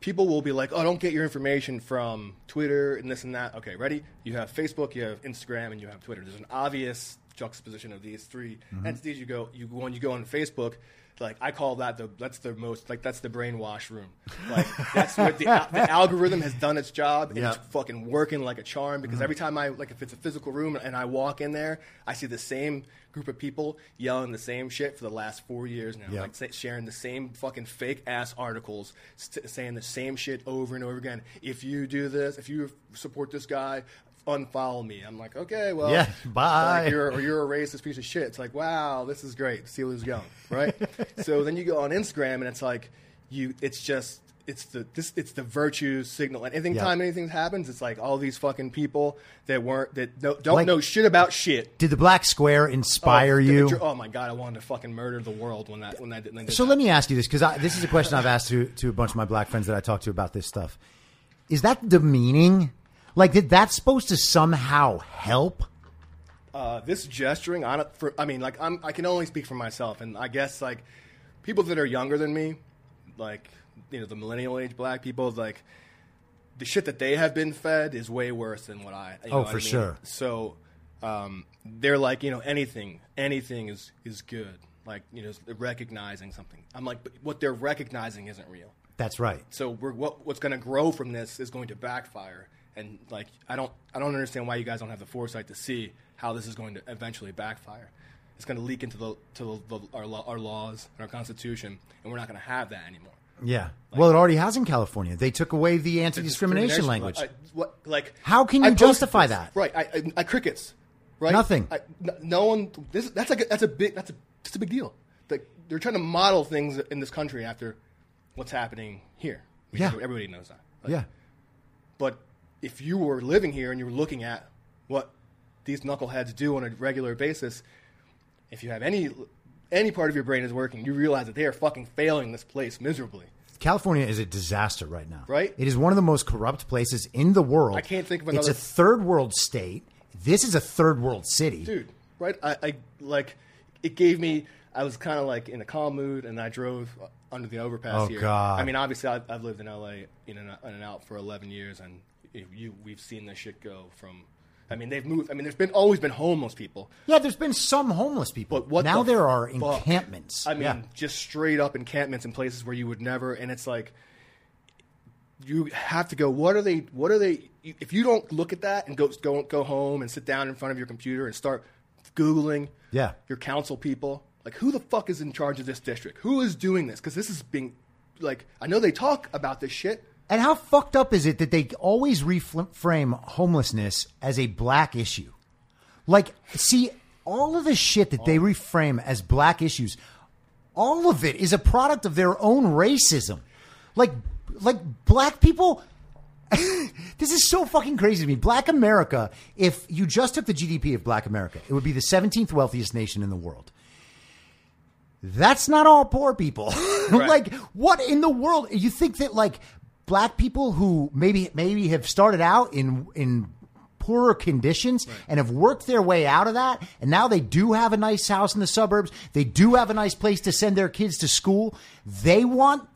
people will be like, "Oh, don't get your information from Twitter and this and that." Okay, ready? You have Facebook, you have Instagram, and you have Twitter. There's an obvious juxtaposition of these 3 mm-hmm. entities. You go, you when you go on Facebook. Like I call that the that's the most like that's the brainwash room. Like that's what the, the algorithm has done its job and Yeah. it's fucking working like a charm because mm-hmm. every time I like if it's a physical room and I walk in there, I see the same group of people yelling the same shit for the last four years now, Yeah. like sharing the same fucking fake ass articles, st- saying the same shit over and over again. If you do this, if you support this guy, unfollow me. I'm like, okay, well, Yeah, [LAUGHS] bye. like, you're, or you're a racist piece of shit. It's like, wow, this is great. See who's going, right? [LAUGHS] so then you go on Instagram and it's like, you, it's just. It's the this it's the virtue signal, and anything Yeah. time anything happens, it's like all these fucking people that weren't that don't, don't Like- know shit about shit. Did the black square inspire Oh, you? the- Oh my god, I wanted to fucking murder the world when that when that when they did So that. let me ask you this because this is a question I've asked to, to a bunch of my black friends that I talk to about this stuff. Is that demeaning? Like, did that supposed to somehow help? uh, this gesturing on it for I mean like I'm I can only speak for myself and I guess like people that are younger than me like you know the millennial age black people like the shit that they have been fed is way worse than what I you Oh, know what for I mean? sure. so um, they're like you know anything anything is is good like you know recognizing something I'm like but what they're recognizing isn't real That's right. so we're, what, what's going to grow from this is going to backfire and like i don't i don't understand why you guys don't have the foresight to see how this is going to eventually backfire it's going to leak into the to the, the, our, our laws and our constitution and we're not going to have that anymore Yeah. well, it already has in California. They took away the anti-discrimination language. I, what, like How can you justify that? right I, I, I crickets right Nothing. I, no, no one this that's like a, that's a big that's a that's a big deal like they're trying to model things in this country after what's happening here Yeah. everybody knows that Like, yeah. But if you were living here and you were looking at what these knuckleheads do on a regular basis, if you have any any part of your brain is working, you realize that they are fucking failing this place miserably. California is a disaster right now. Right? It is one of the most corrupt places in the world. I can't think of another. It's a third world state. This is a third world city. Dude, right? I, I like it gave me I was kind of like in a calm mood and I drove under the overpass Oh, here. God. I mean, obviously I've, I've lived in LA in and, in and out for 11 years and you we've seen this shit go from I mean, they've moved. I mean, there's been always been homeless people. Yeah, there's been some homeless people. But what now the there are fuck? encampments. I mean, yeah. just straight up encampments in places where you would never. And it's like you have to go. What are they? What are they? If you don't look at that and go go go home and sit down in front of your computer and start googling, Yeah. your council people, like who the fuck is in charge of this district? Who is doing this? Because this is being like I know they talk about this shit. And how fucked up is it that they always reframe homelessness as a black issue? Like, see, all of the shit that they oh. reframe as black issues, all of it is a product of their own racism. Like, like black people. [LAUGHS] this is so fucking crazy to me. Black America, if you just took the GDP of Black America, it would be the 17th wealthiest nation in the world. That's not all poor people. [LAUGHS] like, what in the world? You think that, like, black people who maybe maybe have started out in in poorer conditions and have worked their way out of that and now they do have a nice house in the suburbs they do have a nice place to send their kids to school they want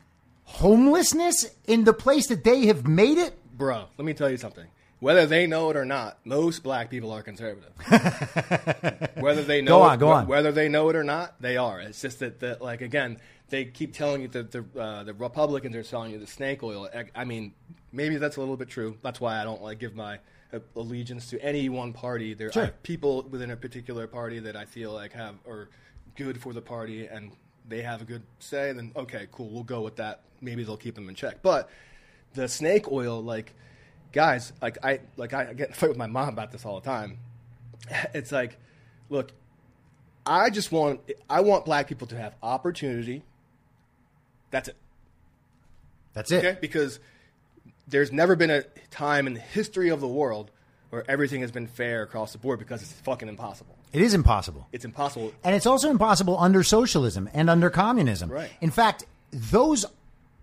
homelessness in the place that they have made it Bro, let me tell you something. Whether they know it or not, most black people are conservative. [LAUGHS] whether they know Go it, on, go on. whether they know it or not, they are. It's just that, that like again, they keep telling you that the uh, the Republicans are selling you the snake oil. I, mean, maybe that's a little bit true. That's why I don't like give my uh, allegiance to any one party. There Sure. are people within a particular party that I feel like have are good for the party and they have a good say. And Then okay, cool, we'll go with that. Maybe they'll keep them in check. But the snake oil, like guys, like I like I get in a fight with my mom about this all the time. [LAUGHS] It's like, look, I just want I want black people to have opportunity. That's it. that's it Okay? Because there's never been a time in the history of the world where everything has been fair across the board because it's fucking impossible. it is impossible It's impossible. And it's also impossible under socialism and under communism. Right. In fact, those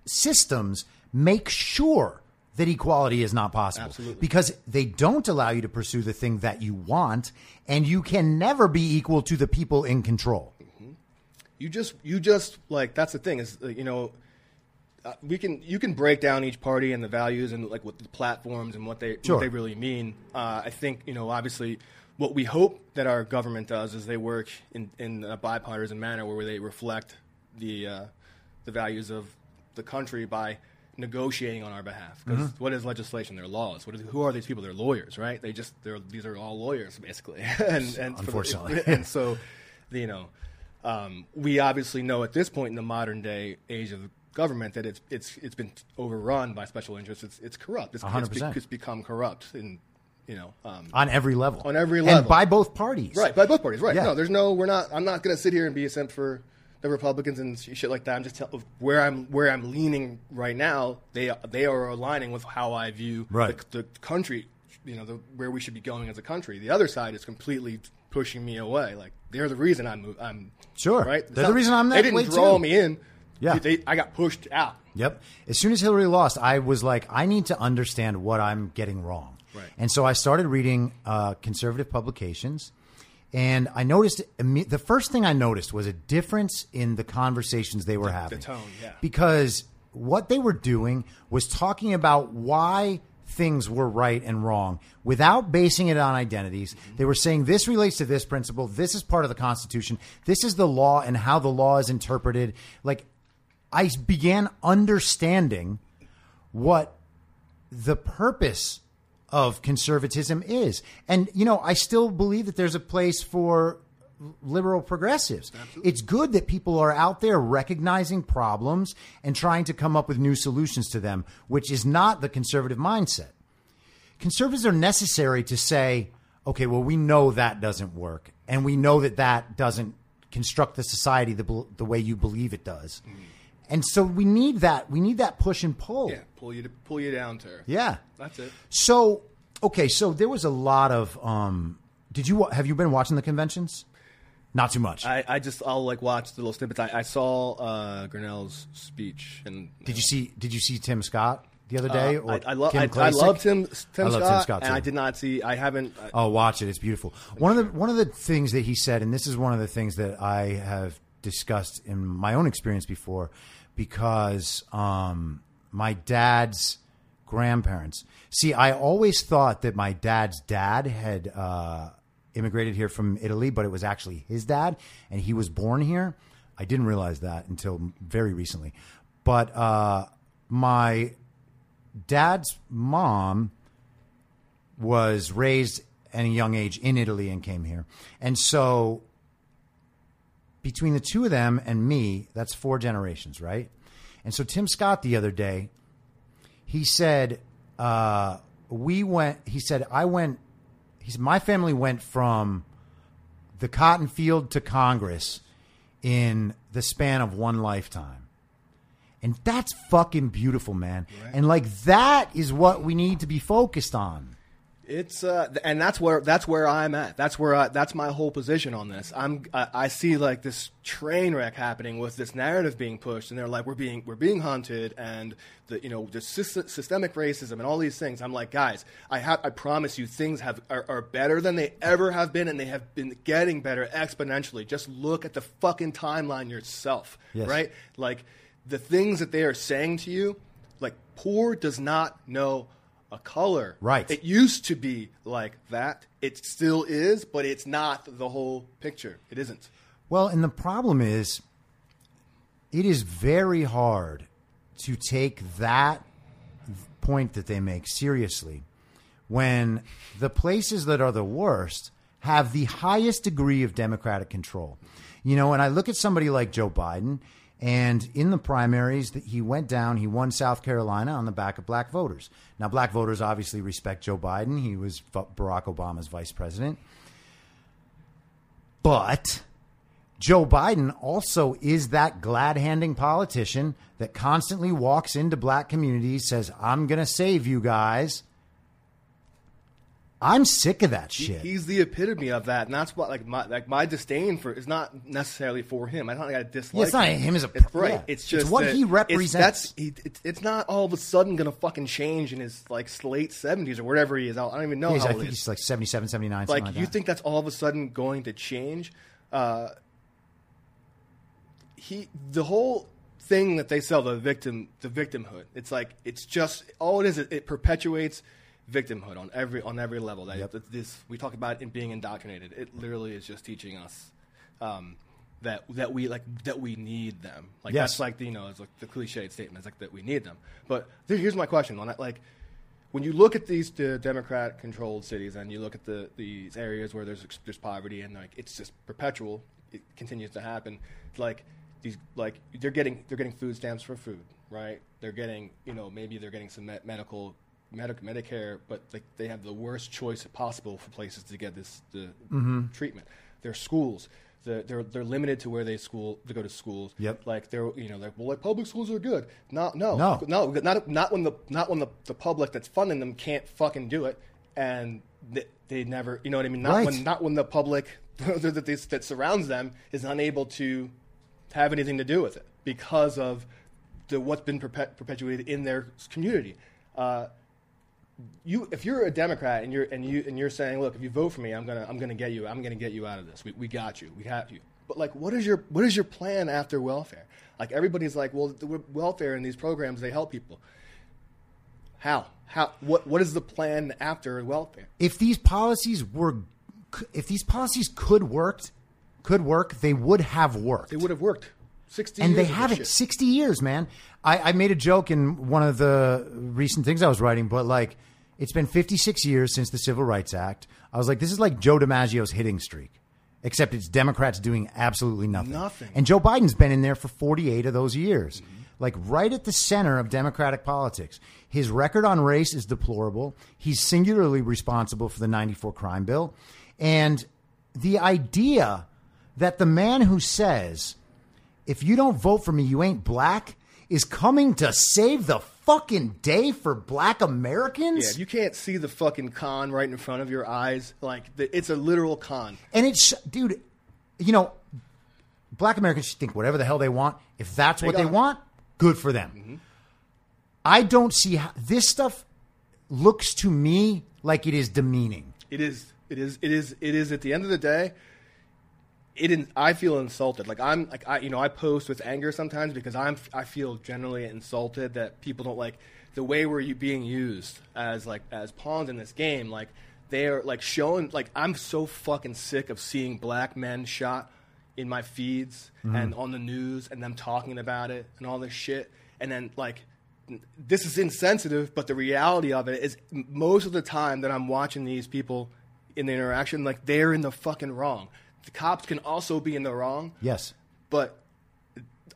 systems make sure that equality is not possible Absolutely. because they don't allow you to pursue the thing that you want and you can never be equal to the people in control. You just you just like that's the thing is uh, you know uh, we can you can break down each party and the values and like what the platforms and what they Sure. what they really mean. Uh, I think you know obviously what we hope that our government does is they work in in a bipartisan manner where they reflect the uh, the values of the country by negotiating on our behalf. Because Mm-hmm. what is legislation? They're laws. What is, who are these people? They're lawyers, right? They just they're these are all lawyers basically. [LAUGHS] and, and for the- Unfortunately. [LAUGHS] and so you know um, we obviously know at this point in the modern day age of government that it's it's it's been overrun by special interests. It's it's corrupt. It's, it's, be- 100%. it's become corrupt in you know um, On every level. On every level, And by both parties. right by both parties. Right. Yeah. No, there's no. We're not. I'm not going to sit here and be a simp for the Republicans and shit like that. I'm just tell, where I'm where I'm leaning right now. They they are aligning with how I view Right. the, the country. You know, the, where we should be going as a country. The other side is completely pushing me away. Like they're the reason I'm I'm Sure. right. They're the reason I'm They didn't way, draw too. me in. Yeah. They, I got pushed out. Yep. As soon as Hillary lost, I was like, I need to understand what I'm getting wrong. Right. And so I started reading uh, conservative publications, and I noticed the first thing I noticed was a difference in the conversations they were having. The tone, yeah. Because what they were doing was talking about why things were right and wrong without basing it on identities. Mm-hmm. They were saying this relates to this principle, this is part of the Constitution, this is the law and how the law is interpreted. Like I began understanding what the purpose of conservatism is. And, you know, I still believe that there's a place for liberal progressives. It's good that people are out there recognizing problems and trying to come up with new solutions to them, which is not the conservative mindset. Conservatives are necessary to say, okay, well, we know that doesn't work, and we know that that doesn't construct the society the, the way you believe it does. And so we need that. We need that push and pull. Yeah, pull you to, pull you down to. Yeah. That's it. So, okay, so there was a lot of. Um, did you have you been watching the conventions? Not too much. I, I just I'll like watch the little snippets. I, I saw uh, Grenell's speech and did you see? Did you see Tim Scott the other day? Uh, or I, I, lo- Kim I, I love Tim Tim, I love Scott, Tim Scott and too. I did not see. I haven't. I, Oh, watch it! It's beautiful. One of the one of the things that he said, and this is one of the things that I have discussed in my own experience before, because um, my dad's grandparents. See, I always thought that my dad's dad had uh, immigrated here from Italy, but it was actually his dad, and he was born here. I didn't realize that until very recently. But uh, my dad's mom was raised at a young age in Italy and came here. And so between the two of them and me, that's four generations, right? And so Tim Scott the other day, he said, uh, we went, he said, I went, he said, my family went from the cotton field to Congress in the span of one lifetime. And that's fucking beautiful, man. And like that is what we need to be focused on. It's uh, and that's where that's where I'm at. That's where I, that's my whole position on this. I'm I, I see like this train wreck happening with this narrative being pushed, and they're like we're being we're being hunted, and the you know the sys- systemic racism and all these things. I'm like guys, I have I promise you things have are, are better than they ever have been, and they have been getting better exponentially. Just look at the fucking timeline yourself, Yes. right? Like the things that they are saying to you, like poor does not know a color. Right. It used to be like that. It still is, but it's not the whole picture. It isn't. Well, and the problem is, it is very hard to take that point that they make seriously when the places that are the worst have the highest degree of democratic control. You know, and I look at somebody like Joe Biden, and in the primaries, that he went down, he won South Carolina on the back of black voters. Now, black voters obviously respect Joe Biden. He was Barack Obama's vice president. But Joe Biden also is that glad handing politician that constantly walks into black communities, says, I'm going to save you guys. I'm sick of that shit. He's the epitome of that, and that's what like my like my disdain for is not necessarily for him. I don't think I dislike. Yeah, it's not him. him as a It's right. yeah. It's It's just what that he it's- represents. that's he, it's, it's not all of a sudden gonna fucking change in his like late seventies or whatever he is. I don't even know He's- how I think he's like 77, 79, like something like you that. think that's all of a sudden going to change uh, he the whole thing that they sell the victim the victimhood it's like it's just all it is it, it perpetuates victimhood on every on every level that Yep. this we talk about it being indoctrinated it literally is just teaching us um, that that we like that we need them like Yes. that's like the, you know it's like the cliched statement it's like that we need them but here's my question on that like when you look at these the Democrat controlled cities and you look at the these areas where there's there's poverty and like it's just perpetual, it continues to happen. Like these like they're getting they're getting food stamps for food, right? They're getting you know maybe they're getting some me- medical. Medic- Medicare, but like they have the worst choice possible for places to get this the treatment. Their schools, the, they're they're limited to where they school to go to schools. Yep. Like they're you know like well like public schools are good. No no No. no, not not when the not when the, the public that's funding them can't fucking do it, and they, they never, you know what I mean? Not Right. when not when the public [LAUGHS] that, that, that surrounds them is unable to have anything to do with it because of the what's been perpet, perpetuated in their community. Uh, you, if you're a Democrat and you're and you and you're saying, look, if you vote for me, I'm gonna I'm gonna get you I'm gonna get you out of this. We, we got you. We have you. But like, what is your what is your plan after welfare? Like everybody's like, well, the welfare and these programs they help people. How? How? What? What is the plan after welfare? if these policies were, if these policies could worked, could work, they would have worked. They would have worked. Sixty and years they haven't. 60 years, man. I, I made a joke in one of the recent things I was writing, but like, it's been 56 years since the Civil Rights Act. I was like, this is like Joe DiMaggio's hitting streak, except it's Democrats doing absolutely nothing. Nothing. And Joe Biden's been in there for 48 of those years. Mm-hmm. Like right at the center of Democratic politics. His record on race is deplorable. He's singularly responsible for the 94 crime bill. And the idea that the man who says, if you don't vote for me, you ain't black, is coming to save the fucking day for black Americans. Yeah, if you can't see the fucking con right in front of your eyes, like the, it's a literal con. and it's, dude, you know, black Americans should think whatever the hell they want. If that's what they it. want, good for them. Mm-hmm. I don't see how this stuff looks to me like it is demeaning. It is. It is. It is. It is. At the end of the day, it. In, I feel insulted. Like I'm. Like I. You know. I post with anger sometimes because I'm. I feel generally insulted that people don't like the way we're being used as like as pawns in this game. Like they are like showing. Like I'm so fucking sick of seeing black men shot in my feeds mm-hmm. and on the news and them talking about it and all this shit. And then like this is insensitive, but the reality of it is most of the time that I'm watching these people in the interaction, like they're in the fucking wrong. The cops can also be in the wrong, Yes. but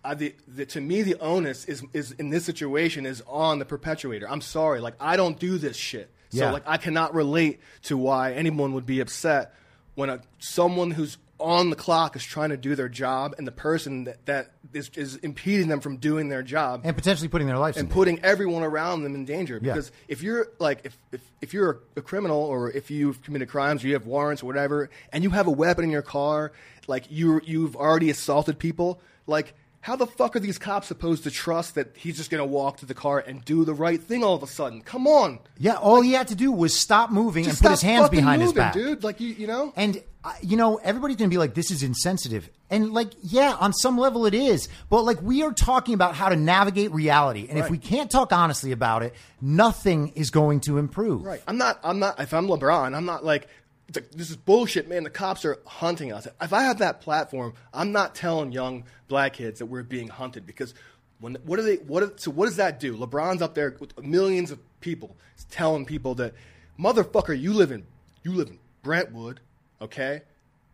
I, the, the, to me, the onus is, is in this situation is on the perpetuator. I'm sorry, like I don't do this shit, so Yeah. like I cannot relate to why anyone would be upset when a, someone who's on the clock is trying to do their job, and the person that, that is, is impeding them from doing their job and potentially putting their lives and in danger. putting everyone around them in danger. Yeah. Because if you're like if, if if you're a criminal or if you've committed crimes or you have warrants or whatever, and you have a weapon in your car, like you you've already assaulted people, like how the fuck are these cops supposed to trust that he's just gonna walk to the car and do the right thing all of a sudden? Come on, Yeah, all he had to do was stop moving and put his hands behind his back. dude. Like you you know. And you know, everybody's gonna be like, "This is insensitive," and like, yeah, on some level it is. But like, we are talking about how to navigate reality, and if we can't talk honestly about it, nothing is going to improve. Right. I'm not. I'm not. If I'm LeBron, I'm not like "It's like, this is bullshit, man. The cops are hunting us. If I have that platform, I'm not telling young black kids that we're being hunted because when what do they? What? do- So what does that do? LeBron's up there with millions of people telling people that motherfucker, you live in you live in Brentwood, okay?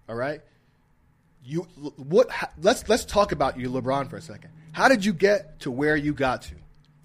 All right. You what? Let's let's talk about you, LeBron, for a second. How did you get to where you got to?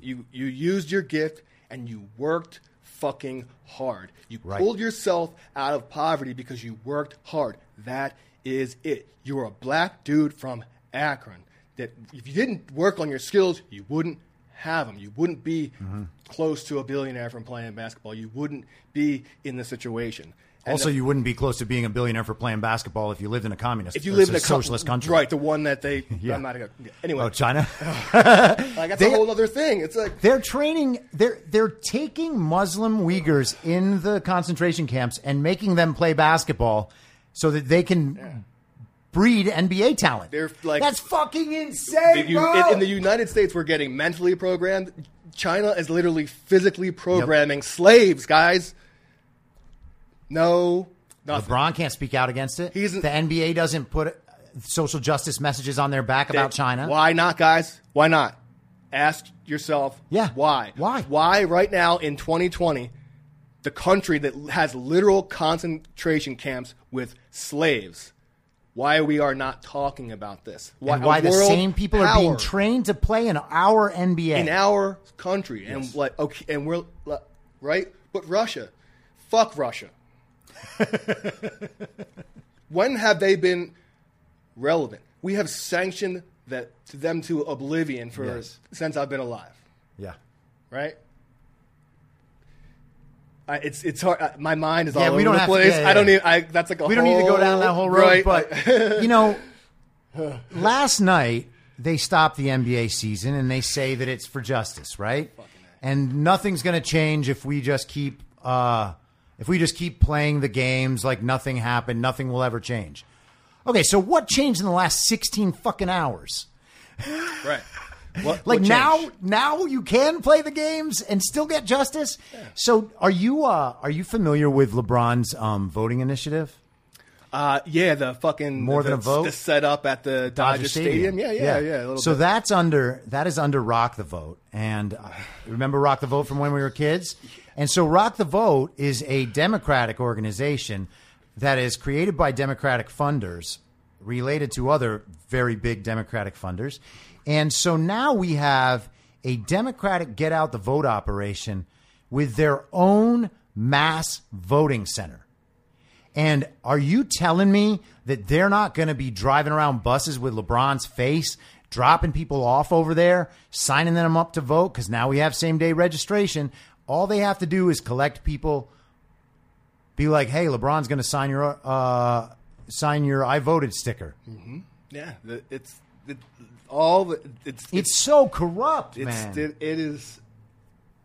You you used your gift and you worked fucking hard. You Right. pulled yourself out of poverty because you worked hard. That is it. You're a black dude from Akron. That if you didn't work on your skills, you wouldn't have them. You wouldn't be Mm-hmm. close to a billionaire from playing basketball. You wouldn't be in this situation. Also, the- you wouldn't be close to being a billionaire for playing basketball if you lived in a communist, if you or live in a co- socialist country, right? The one that they. [LAUGHS] Yeah. I'm not gonna. Anyway, Oh, China. [LAUGHS] [LAUGHS] like that's They- a whole other thing. It's like They're training. They're they're taking Muslim Uyghurs in the concentration camps and making them play basketball so that they can breed NBA talent. They're like- that's fucking insane, you, bro. in, in the United States, we're getting mentally programmed. China is literally physically programming slaves, guys. No, nothing. LeBron can't speak out against it. He's- the NBA doesn't put uh, social justice messages on their back about China. Why not, guys? Why not? Ask yourself. Yeah. Why? Why? Why right now in 2020, the country that has literal concentration camps with slaves? Why we are not talking about this? Why, and why the same people are being trained to play in our NBA? in our country and like okay, and we're like, right? But Russia, fuck Russia. [LAUGHS] when have they been relevant? We have sanctioned that to them to oblivion for Yes. since I've been alive, yeah. right? I, it's it's hard. I, my mind is Yeah, all we over don't the have place. yeah, yeah, I don't need. I that's like a we don't need to go down that whole road, [LAUGHS] right, but you know, [LAUGHS] last night they stopped the NBA season and they say that it's for justice, right? And nothing's going to change if we just keep uh, if we just keep playing the games like nothing happened, nothing will ever change. Okay, so what changed in the last 16 fucking hours? right. [LAUGHS] What, Like what now, now you can play the games and still get justice. So, are you uh, are you familiar with LeBron's um, voting initiative? Uh, yeah, the fucking More the, than a vote? The setup at the Dodger, Stadium. Yeah, yeah, yeah. a little so bit. that's under that is under Rock the Vote, and uh, remember Rock the Vote from when we were kids. [LAUGHS] And so Rock the Vote is a Democratic organization that is created by Democratic funders, related to other very big Democratic funders. And so now we have a Democratic get out the vote operation with their own mass voting center. And are you telling me that they're not going to be driving around buses with LeBron's face, dropping people off over there, signing them up to vote? Because now we have same day registration. All they have to do is collect people, be like, "Hey, LeBron's going to sign your uh, sign your I voted sticker." Yeah, the, it's it, all the it's It's so corrupt, it's man. it, it is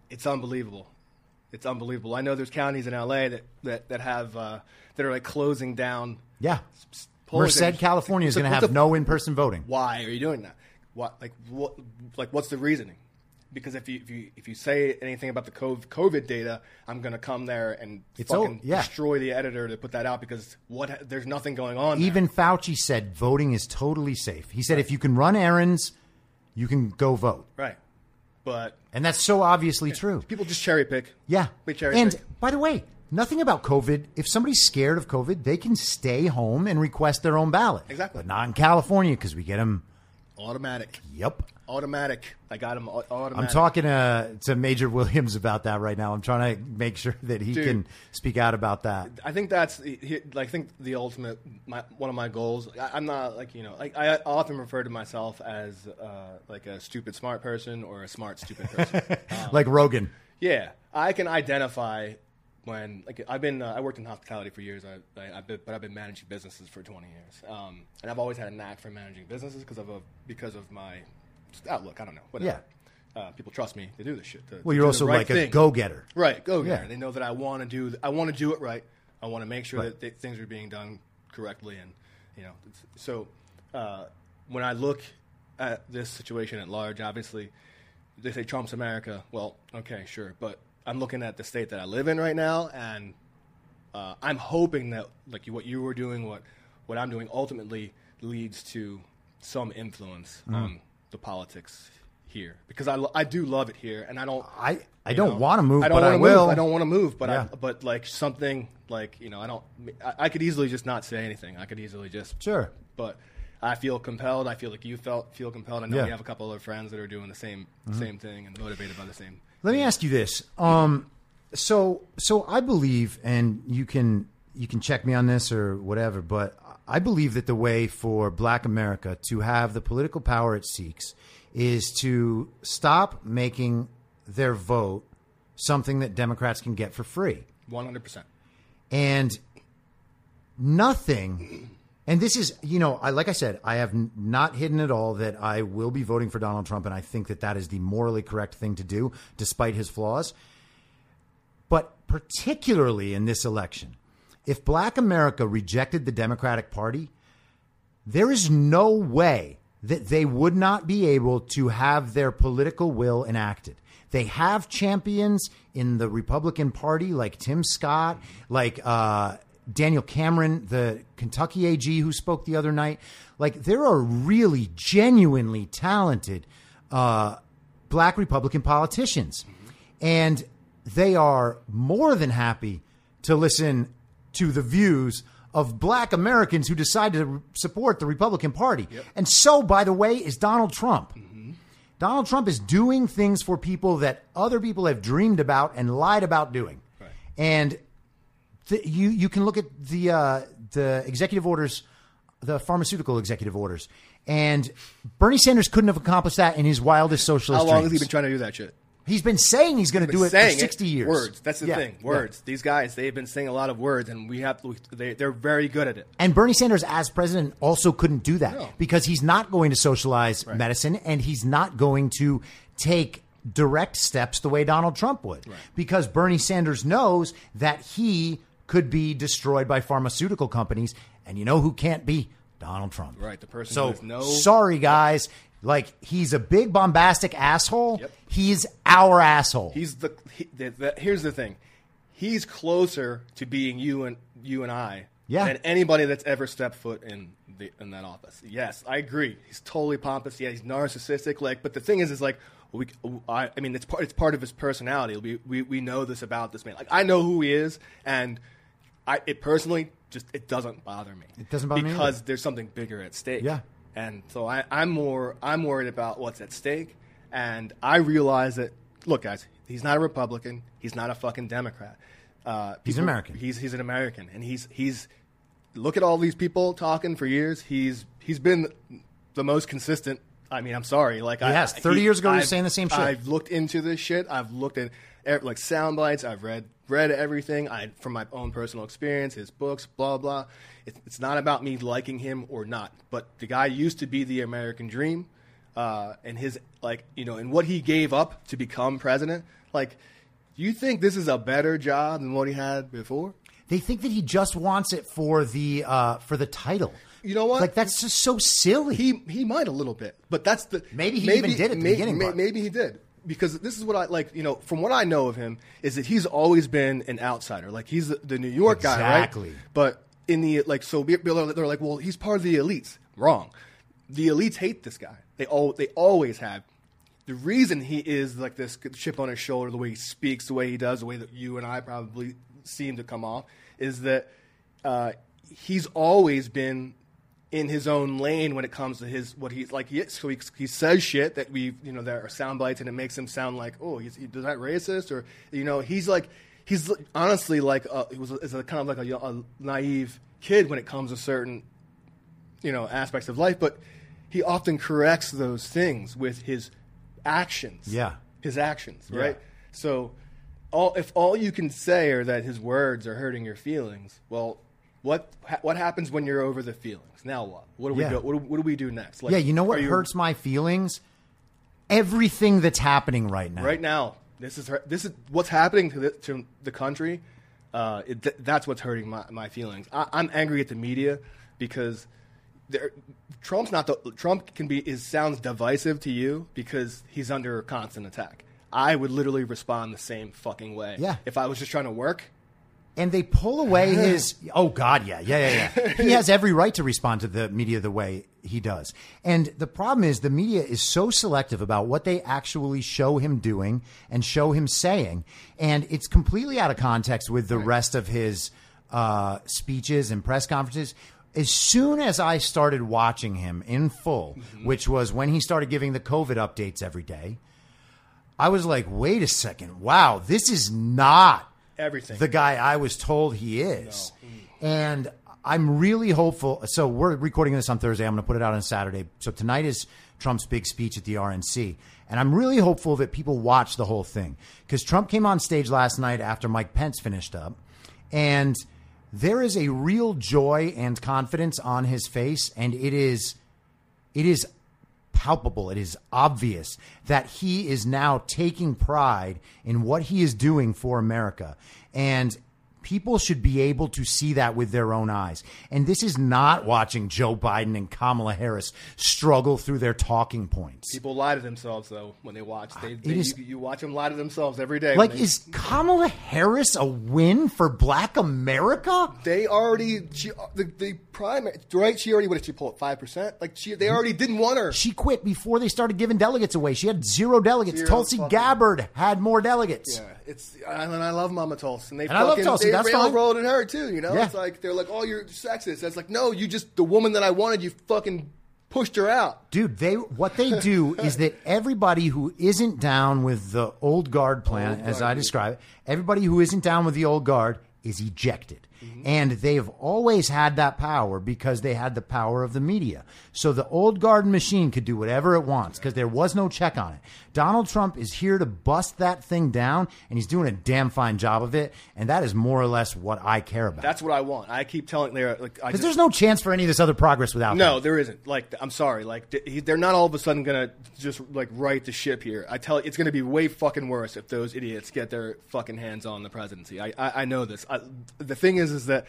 it's unbelievable. It's unbelievable. I know there's counties in LA that that that have uh, that are like closing down. yeah, Merced, stations. California is going to have the- no in person voting. Why are you doing that? What like what like what's the reasoning? Because if you if you if you say anything about the COVID, COVID data, I'm going to come there and It's fucking o- yeah. destroy the editor to put that out because what there's nothing going on. there. Even Fauci said voting is totally safe. He said if you can run errands, you can go vote. right, but And that's so obviously true. people just cherry pick. Yeah. They cherry And pick. by the way, nothing about COVID. If somebody's scared of COVID, they can stay home and request their own ballot. Exactly. But not in California because we get them Automatic. Yep. Automatic. I got him au- automatic. I'm talking to, to Major Williams about that right now. I'm trying to make sure that he Dude. can speak out about that. I think that's he- like I think the ultimate my, one of my goals. I, I'm not like you know like I often refer to myself as uh, like a stupid smart person or a smart stupid person. [LAUGHS] Like Rogan. yeah, I can identify when like I've been uh, I worked in hospitality for years. I, I I've been, but I've been managing businesses for 20 years, um, and I've always had a knack for managing businesses because of a, because of my outlook. I don't know. Whatever. Uh, people trust me to do this shit. to- to Well, you're also right like a go getter. Right, go Yeah. getter. They know that I want to do. I want to do it right. I want to make sure Right. that th- things are being done correctly, and you know. it's- So uh, when I look at this situation at large, obviously they say Trump's America. Well, okay, sure, but I'm looking at the state that I live in right now, and uh, I'm hoping that like what you were doing, what what I'm doing, ultimately leads to some influence Mm. on the politics here because I, I do love it here, and I don't I, I don't know, want to move, I don't but I wanna will. Move. I don't want to move, but Yeah. I, but like something like you know, I don't. I, I could easily just not say anything. I could easily just Sure. But I feel compelled. I feel like you felt feel compelled. I know Yeah. Mm-hmm. we have a couple of friends that are doing the same same thing and motivated by the same. Let me ask you this. Um, so so I believe, and you can you can check me on this or whatever, but I believe that the way for Black America to have the political power it seeks is to stop making their vote something that Democrats can get for free. One hundred percent. and nothing and this is you know I, like i said i have not hidden at all that i will be voting for donald trump and i think that that is the morally correct thing to do despite his flaws but particularly in this election if black america rejected the democratic party there is no way that they would not be able to have their political will enacted. They have champions in the Republican Party like Tim Scott, like uh, Daniel Cameron, the Kentucky AG who spoke the other night. Like there are really genuinely talented uh, black Republican politicians. And they are more than happy to listen to the views of black Americans who decide to support the Republican Party. And so, by the way, is Donald Trump. Donald Trump is doing things for people that other people have dreamed about and lied about doing. And the, you you can look at the uh, the executive orders, the pharmaceutical executive orders, and Bernie Sanders couldn't have accomplished that in his wildest socialist How long has he been trying to do that shit? He's been saying he's going to do it for saying it, sixty years. Words. That's the Yeah, thing. yeah. Words. These guys, they've been saying a lot of words, and we have to. They, they're very good at it. And Bernie Sanders, as president, also couldn't do that No. because he's not going to socialize medicine and he's not going to take direct steps the way Donald Trump would. Because Bernie Sanders knows that he could be destroyed by pharmaceutical companies. And you know who can't be? Donald Trump. Right, the person So, no- sorry, guys. Like, he's a big bombastic asshole. Yep. He's our asshole. He's the, he, the, the. Here's the thing. He's closer to being you and you and I Yeah. than anybody that's ever stepped foot in the in that office. Yes, I agree. He's totally pompous. Yeah, he's narcissistic. Like, but the thing is, is like we. I, I mean, it's part. It's part of his personality. We, we we know this about this man. Like, I know who he is, and I it personally just it doesn't bother me. It doesn't bother me because there's something bigger at stake. Yeah. And so I, I'm more I'm worried about what's at stake, and I realize that look, guys, he's not a Republican, he's not a fucking Democrat. Uh, He's people- American. He's he's an American, and he's he's look at all these people talking for years. He's he's been the most consistent. I mean, I'm sorry, like I, has. 30 years ago, he was I've- saying the same shit. I've looked into this shit. I've looked at like sound bites. I've read read everything. I from my own personal experience, his books, blah blah. It's, it's not about me liking him or not, but the guy used to be the American dream, uh, and his like you know, and what he gave up to become president. Like, do you think this is a better job than what he had before? They think that he just wants it for the uh, for the title. You know what? Like that's just so silly. He he might a little bit, but that's the Maybe he even did at the may- beginning may- maybe he did because this is what I like. You know, from what I know of him, is that he's always been an outsider. Like he's the, the New York guy, Exactly. right? But in the like, so they're like, well, he's part of the elites. Wrong. The elites hate this guy. They all they always have. The reason he is like this chip on his shoulder, the way he speaks, the way he does, the way that you and I probably seem to come off, is that uh, he's always been in his own lane when it comes to his what he's like. He, so he, he says shit that we you know there are sound bites and it makes him sound like oh he's he, is that racist or you know he's like he's honestly like a, he was is a kind of like a, a naive kid when it comes to certain you know aspects of life, but he often corrects those things with his actions. Yeah. his actions, Yeah. right? So, all if all you can say are that his words are hurting your feelings, well, what ha- what happens when you're over the feelings? Now what? What do we do? What do, what do we do next? Like, yeah, you know what are hurts my feelings? Everything that's happening right now. right now. This is this is what's happening to the, to the country. Uh, it, th- that's what's hurting my, my feelings. I, I'm angry at the media because Trump's not the Trump can be is sounds divisive to you because he's under constant attack. I would literally respond the same fucking way. Yeah. If I was just trying to work, and they pull away his oh god yeah yeah yeah yeah. [LAUGHS] He has every right to respond to the media the way he does. And the problem is the media is so selective about what they actually show him doing and show him saying and it's completely out of context with the rest of his uh, speeches and press conferences. As soon as I started watching him in full, which was when he started giving the COVID updates every day, I was like, wait a second. Wow, this is not Everything. the guy I was told he is. Mm. And I'm really hopeful. So we're recording this on Thursday. I'm going to put it out on Saturday. So tonight is Trump's big speech at the RNC. And I'm really hopeful that people watch the whole thing because Trump came on stage last night after Mike Pence finished up. And there is a real joy and confidence on his face. And it is, it is palpable. It is obvious that he is now taking pride in what he is doing for America. And people should be able to see that with their own eyes. And this is not watching Joe Biden and Kamala Harris struggle through their talking points. people lie to themselves though when they watch. They, they, is- you, you watch them lie to themselves every day. Like, they, is Kamala Harris a win for black America? they already she uh, the, the primary right? She already what did she pull at five percent? Like she they already didn't want her. She quit before they started giving delegates away. She had zero delegates. Zero Tulsi Gabbard had more delegates. Yeah, it's and I love Mama Tulsi, and they And I love fucking Tulsi, they that's railroaded her too. You know, Yeah. it's like they're like, "Oh, you're sexist." That's like, no, you just the woman that I wanted. You fucking pushed her out. Dude, they what they do [LAUGHS] is that everybody who isn't down with the old guard plan, Old as guard, I describe it, everybody who isn't down with the old guard is ejected. Mm-hmm. And they've always had that power because they had the power of the media. So the old guard machine could do whatever it wants because there was no check on it. Donald Trump is here to bust that thing down, and he's doing a damn fine job of it. And that is more or less what I care about. That's what I want. I keep telling they're like, Because just, there's no chance for any of this other progress without No, them. there isn't. Like, I'm sorry. Like, they're not all of a sudden gonna just like right the ship here. I tell you, it's gonna be way fucking worse if those idiots get their fucking hands on the presidency. I, I, I know this. I, the thing is, is that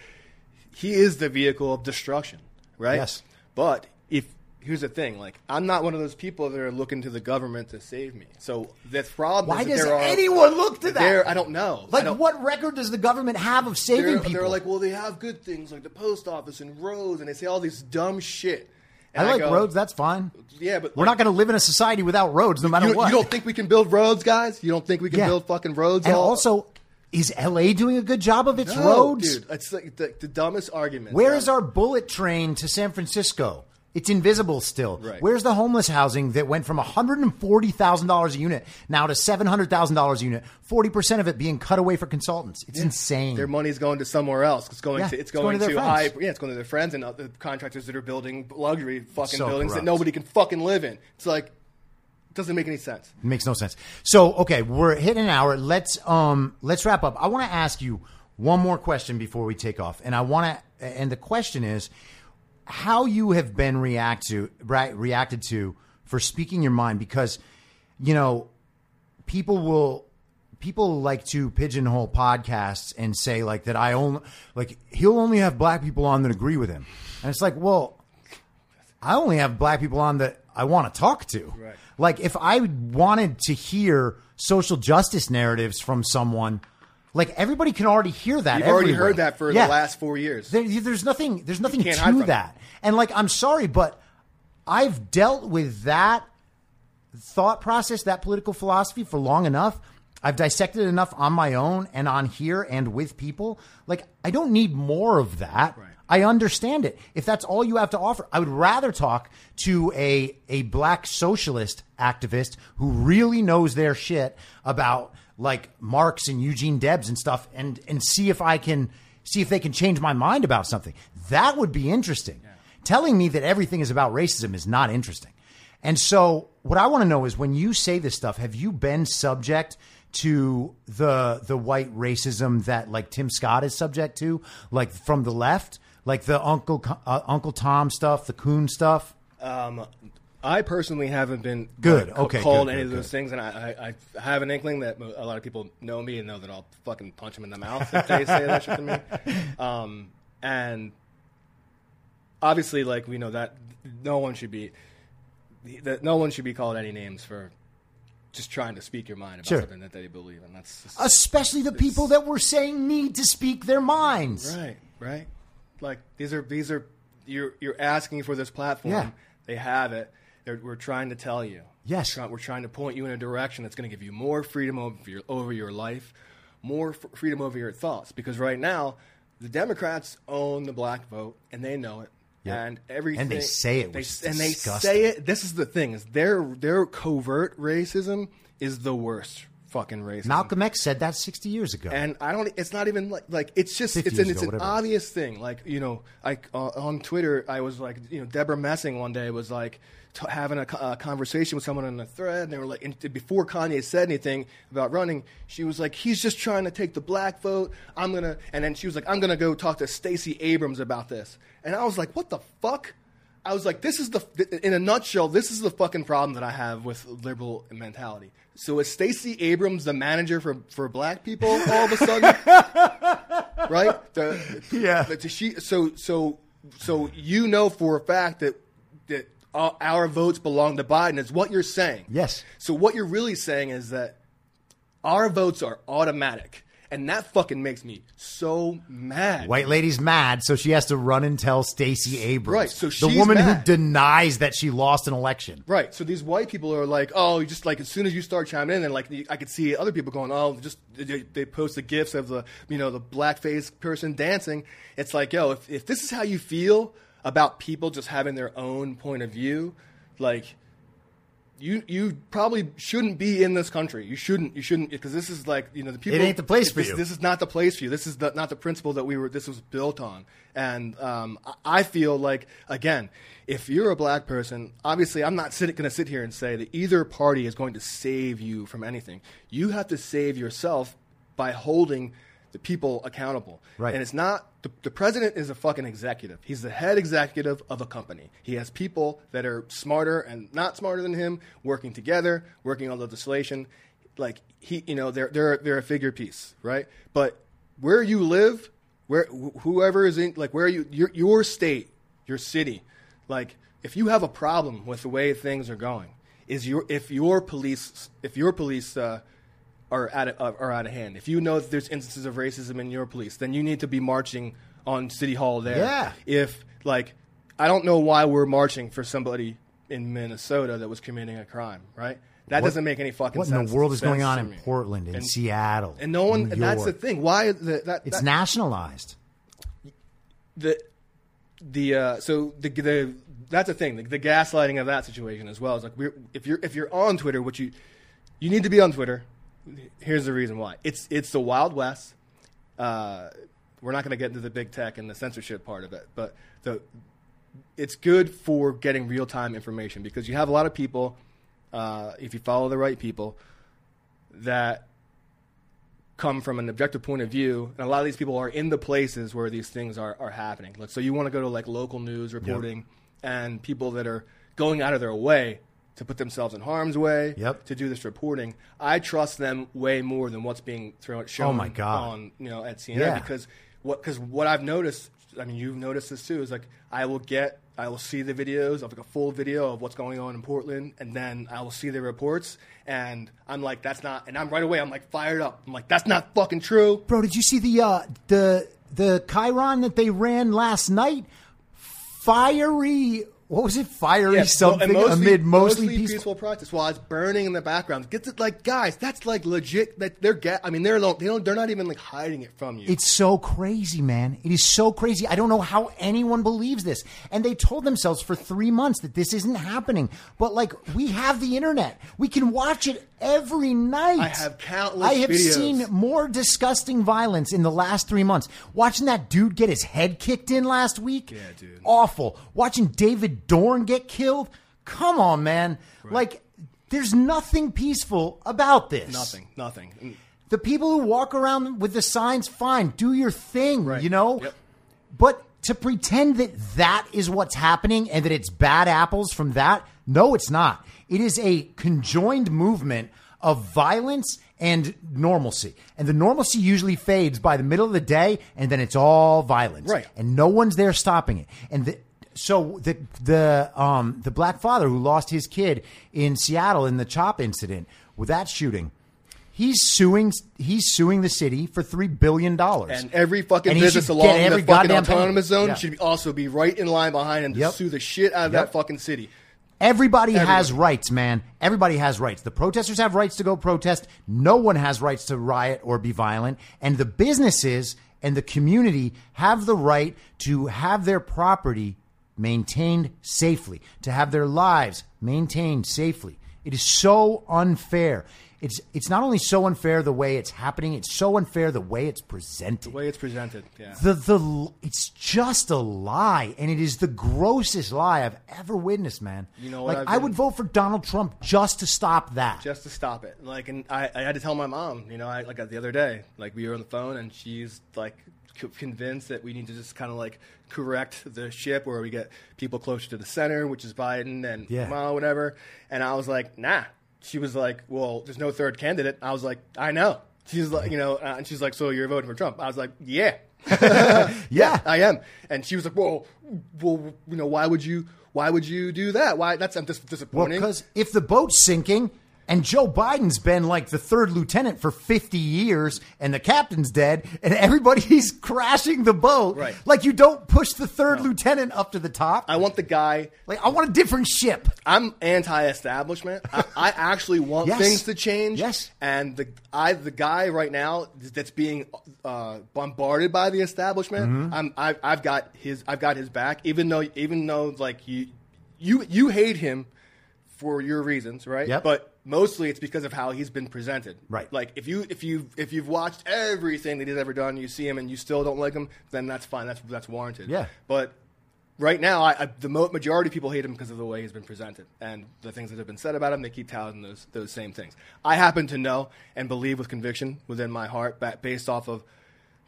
he is the vehicle of destruction, right? Yes. But if here's the thing, like, I'm not one of those people that are looking to the government to save me. So the problem Why is does are, anyone look to that? I don't know. Like, don't- what record does the government have of saving they're, people? they're like, well, they have good things like the post office and roads, and they say all this dumb shit. And I like go, roads. That's fine. Yeah, but We're like, not going to live in a society without roads, no matter You, what. you don't think we can build roads, guys? You don't think we can Yeah. build fucking roads? and all- also, is LA doing a good job of its No, roads? dude. It's like the, the dumbest argument. Where is our bullet train to San Francisco? It's invisible still. Right. Where's the homeless housing that went from $140,000 a unit now to $700,000 a unit? 40% of it being cut away for consultants. It's insane. Their money's going to somewhere else. It's going Yeah, to it's it's going going, to to, their high. friends. Yeah, it's going to their friends and the contractors that are building luxury fucking So buildings that nobody can fucking live in. It's like doesn't make any sense. Makes no sense. So, okay, we're hitting an hour. Let's um let's wrap up. I want to ask you one more question before we take off, and I want to. And the question is, how you have been react to right, reacted to for speaking your mind because you know people will people like to pigeonhole podcasts and say like that I only like he'll only have black people on that agree with him, and it's like well. I only have black people on that I want to talk to. Right. Like if I wanted to hear social justice narratives from someone, like everybody can already hear that. You've already heard that for Yeah. the last four years. There, there's nothing. There's nothing to that. And like, I'm sorry, but I've dealt with that thought process, that political philosophy for long enough. I've dissected enough on my own and on here and with people. Like, I don't need more of that. Right. I understand it. If that's all you have to offer, I would rather talk to a a black socialist activist who really knows their shit about like Marx and Eugene Debs and stuff, and and see if I can see if they can change my mind about something. That would be interesting. Telling me that everything is about racism is not interesting. And so, what I want to know is when you say this stuff, have you been subject to the the white racism that like Tim Scott is subject to, like from the left, like the Uncle uh, Uncle Tom stuff, the Coon stuff? Um, I personally haven't been Good, like, okay, called good, any good, of those good. things, and I, I, I have an inkling that a lot of people know me and know that I'll fucking punch them in the mouth if they say that shit to me. [LAUGHS] Um, and obviously, like we know that no one should be that no one should be called any names for just trying to speak your mind about Sure. something that they believe in. That's just, Especially the people that we're saying need to speak their minds. Right, right. Like these are these are you're you're asking for this platform. Yeah. They have it. They're, we're trying to tell you. Yes. We're try- we're trying to point you in a direction that's going to give you more freedom over your over your life, more f- freedom over your thoughts. Because right now, the Democrats own the black vote, and they know it. Yep. And everything, And they say it, they, and they disgusting. say it. This is the thing: is their their covert racism is the worst fucking racism. Malcolm X said that 60 years ago. And I don't. It's not even like like it's just it's an it's ago, an whatever obvious thing. Like you know, like uh, on Twitter, I was like you know Debra Messing one day was like t- having a, a conversation with someone on a thread, and they were like and before Kanye said anything about running, she was like he's just trying to take the black vote. I'm gonna and then she was like I'm gonna go talk to Stacey Abrams about this, and I was like what the fuck. I was like, this is the, in a nutshell, this is the fucking problem that I have with liberal mentality. So is Stacey Abrams the manager for, for black people all of a sudden? [LAUGHS] right? The, Yeah. the- she, so, so, so you know for a fact that, that our votes belong to Biden is what you're saying. Yes. So what you're really saying is that our votes are automatic. And that fucking makes me so mad. White lady's mad, so she has to run and tell Stacey Abrams. Right, so she's the woman mad. who denies that she lost an election. Right. So these white people are like, oh, you just like as soon as you start chiming in, and like I could see other people going, oh, just they, they post the gifs of the you know the blackface person dancing. It's like, yo, if if this is how you feel about people just having their own point of view, like you you probably shouldn't be in this country. You shouldn't you shouldn't because this is like you know the people. It ain't the place for this, you. This is not the place for you. This is the, not the principle that we were. This was built on, and um, I- I feel like again, if you're a black person, obviously I'm not going to sit here and say that either party is going to save you from anything. You have to save yourself by holding the people accountable. Right. And it's not the, the president is a fucking executive. He's the head executive of a company. He has people that are smarter and not smarter than him working together, working on legislation. Like he, you know, they're they're they're a figure piece, right? But where you live, where wh- whoever is in, like where you your your state, your city, like if you have a problem with the way things are going, is your if your police if your police uh, are out of, are out of hand. If you know that there's instances of racism in your police, then you need to be marching on City Hall there. Yeah. If like, I don't know why we're marching for somebody in Minnesota that was committing a crime, right? That What- doesn't make any fucking sense. What in the world is going on in. Portland, in And- Seattle, And no one. And that's the thing. Why the, that? It's that, nationalized. the the uh, so the the that's the thing the, the gaslighting of that situation as well is like we're, if you're if you're on Twitter which you you need to be on Twitter here's the reason why. It's it's the Wild West. Uh, we're not going to get into the big tech and the censorship part of it but the it's good for getting real time information because you have a lot of people uh, if you follow the right people that come from an objective point of view, and a lot of these people are in the places where these things are, are happening. Like, so you want to go to like local news reporting, and people that are going out of their way to put themselves in harm's way Yep. to do this reporting. I trust them way more than what's being thrown shown Oh, my God. on you know at CNN Yeah. because what because what I've noticed. I mean, you've noticed this too. Is like I will get, I will see the videos of like a full video of what's going on in Portland, and then I will see the reports, and I'm like, that's not, and I'm right away, I'm like fired up. I'm like, that's not fucking true. Bro, did you see the uh, the the chyron that they ran last night? Fiery what was it? Fiery Yeah, something mostly, amid mostly, peaceful. peaceful protest while it's burning in the background. Gets it like guys, that's like legit. That they're get. I mean, they're they don't. They're not even like hiding it from you. It's so crazy, man. It is so crazy. I don't know how anyone believes this. And they told themselves for three months that this isn't happening. But like, we have the internet. We can watch it every night. I have countless I have videos. seen more disgusting violence in the last three months. Watching that dude get his head kicked in last week. Yeah, dude. Awful. Watching David Dorn get killed. Come on, man. Like, there's nothing peaceful about this. nothing. Nothing. Mm. The people who walk around with the signs, fine, do your thing, Right. you know? Yep. But to pretend that that is what's happening and that it's bad apples from that, no, it's not. It is a conjoined movement of violence and normalcy. And the normalcy usually fades by the middle of the day and then it's all violence. Right. And no one's there stopping it. And the, so the the um the black father who lost his kid in Seattle in the CHOP incident with that shooting, he's suing he's suing the city for three billion dollars. And every fucking And business along every the fucking autonomous zone Yeah. should also be right in line behind him to Yep. sue the shit out of Yep. that fucking city. Everybody has rights, man. Everybody has rights. The protesters have rights to go protest. No one has rights to riot or be violent. And the businesses and the community have the right to have their property maintained safely, to have their lives maintained safely. It is so unfair. It's it's not only so unfair the way it's happening, it's so unfair the way it's presented. The way it's presented. Yeah. The the it's just a lie, and it is the grossest lie I've ever witnessed, man. You know what like I would vote for Donald Trump just to stop that. just to stop it. Like, and I, I had to tell my mom, you know, I, like the other day, like we were on the phone, and she's like convinced that we need to just kind of like correct the ship where we get people closer to the center, which is Biden and Yeah. Kamala, whatever. And I was like, nah. She was like, well, there's no third candidate. I was like, I know. She's like, you know, uh, and she's like, so you're voting for Trump? I was like, yeah. [LAUGHS] [LAUGHS] yeah, [LAUGHS] I am. And she was like, well, well, you know, why would you? Why would you do that? Why? That's I'm dis- well, because if the boat's sinking and Joe Biden's been like the third lieutenant for fifty years, and the captain's dead, and everybody's [LAUGHS] crashing the boat, Right. Like you don't push the third lieutenant up to the top. I want the guy like I want a different ship. I'm anti-establishment. I, I actually want Yes. things to change. Yes. And the I the guy right now that's being uh, bombarded by the establishment. Mm-hmm. I'm I've, I've got his I've got his back. Even though even though like you you you hate him for your reasons, right? Yep. But mostly it's because of how he's been presented. Right. Like if you if you if you've watched everything that he's ever done, you see him and you still don't like him, then that's fine. That's that's warranted. Yeah. But right now, I, I, the mo- majority of people hate him because of the way he's been presented and the things that have been said about him. They keep touting those those same things. I happen to know and believe with conviction within my heart, ba- based off of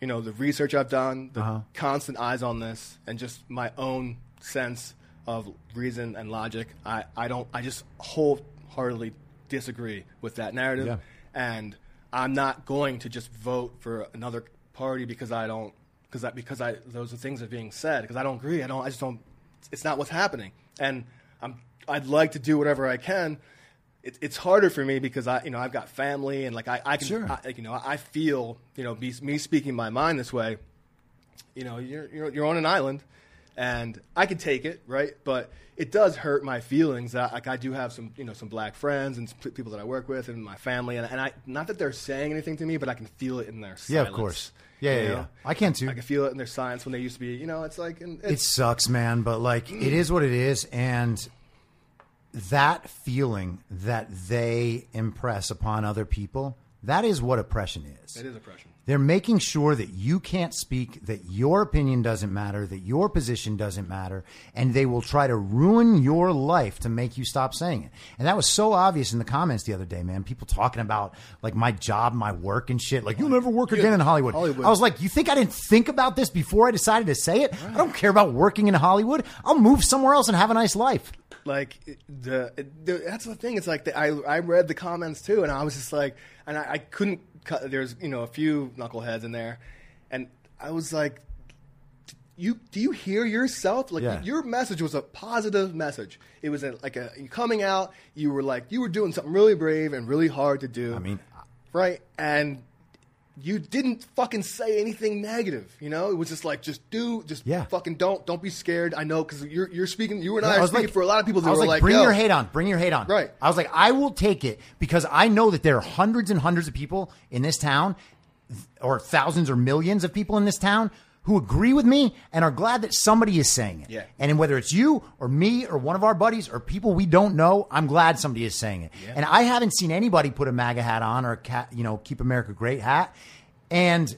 you know the research I've done, the Uh-huh. constant eyes on this, and just my own sense of reason and logic. I, I don't. I just wholeheartedly disagree with that narrative, Yeah. and I'm not going to just vote for another party because I don't because I, because I those are things that are being said because I don't agree. I don't. I just don't. It's not what's happening, and I'm. I'd like to do whatever I can. It, it's harder for me because I, you know, I've got family and like I, I can, Sure. I, like, you know, I feel, you know, be, me speaking my mind this way. You know, you're, you're you're on an island, and I can take it, right? But it does hurt my feelings. That, like I do have some, you know, some black friends and some people that I work with and my family, and, and I not that they're saying anything to me, but I can feel it in their silence. Yeah, of course. Yeah, yeah, yeah. I can too. I can feel it in their silence when they used to be, you know, it's like, and It sucks, man, but like it is what it is, and that feeling that they impress upon other people, that is what oppression is. it is oppression. They're making sure that you can't speak, that your opinion doesn't matter, that your position doesn't matter, and they will try to ruin your life to make you stop saying it. And that was so obvious in the comments the other day, man. People talking about like my job, my work and shit. Like, you'll never work again in Hollywood. Hollywood. I was like, you think I didn't think about this before I decided to say it? I don't care about working in Hollywood. I'll move somewhere else and have a nice life. like the, the that's the thing. It's like the, I I read the comments too, and I was just like, and I, I couldn't. There's you know a few knuckleheads in there, and I was like, you do you hear yourself? Like Yeah. your message was a positive message. It was a, like a coming out. You were like you were doing something really brave and really hard to do. I mean, right? And you didn't fucking say anything negative. You know, it was just like, just do, just Yeah. fucking don't, don't be scared. I know because you're you're speaking. You and Yeah, I are speaking like- for a lot of people that I was like, like, bring Yo, your hate on, bring your hate on. Right. I was like, I will take it because I know that there are hundreds and hundreds of people in this town, or thousands or millions of people in this town who agree with me and are glad that somebody is saying it. Yeah. And whether it's you or me or one of our buddies or people we don't know, I'm glad somebody is saying it. Yeah. And I haven't seen anybody put a MAGA hat on or a cat, you know, keep America great hat. And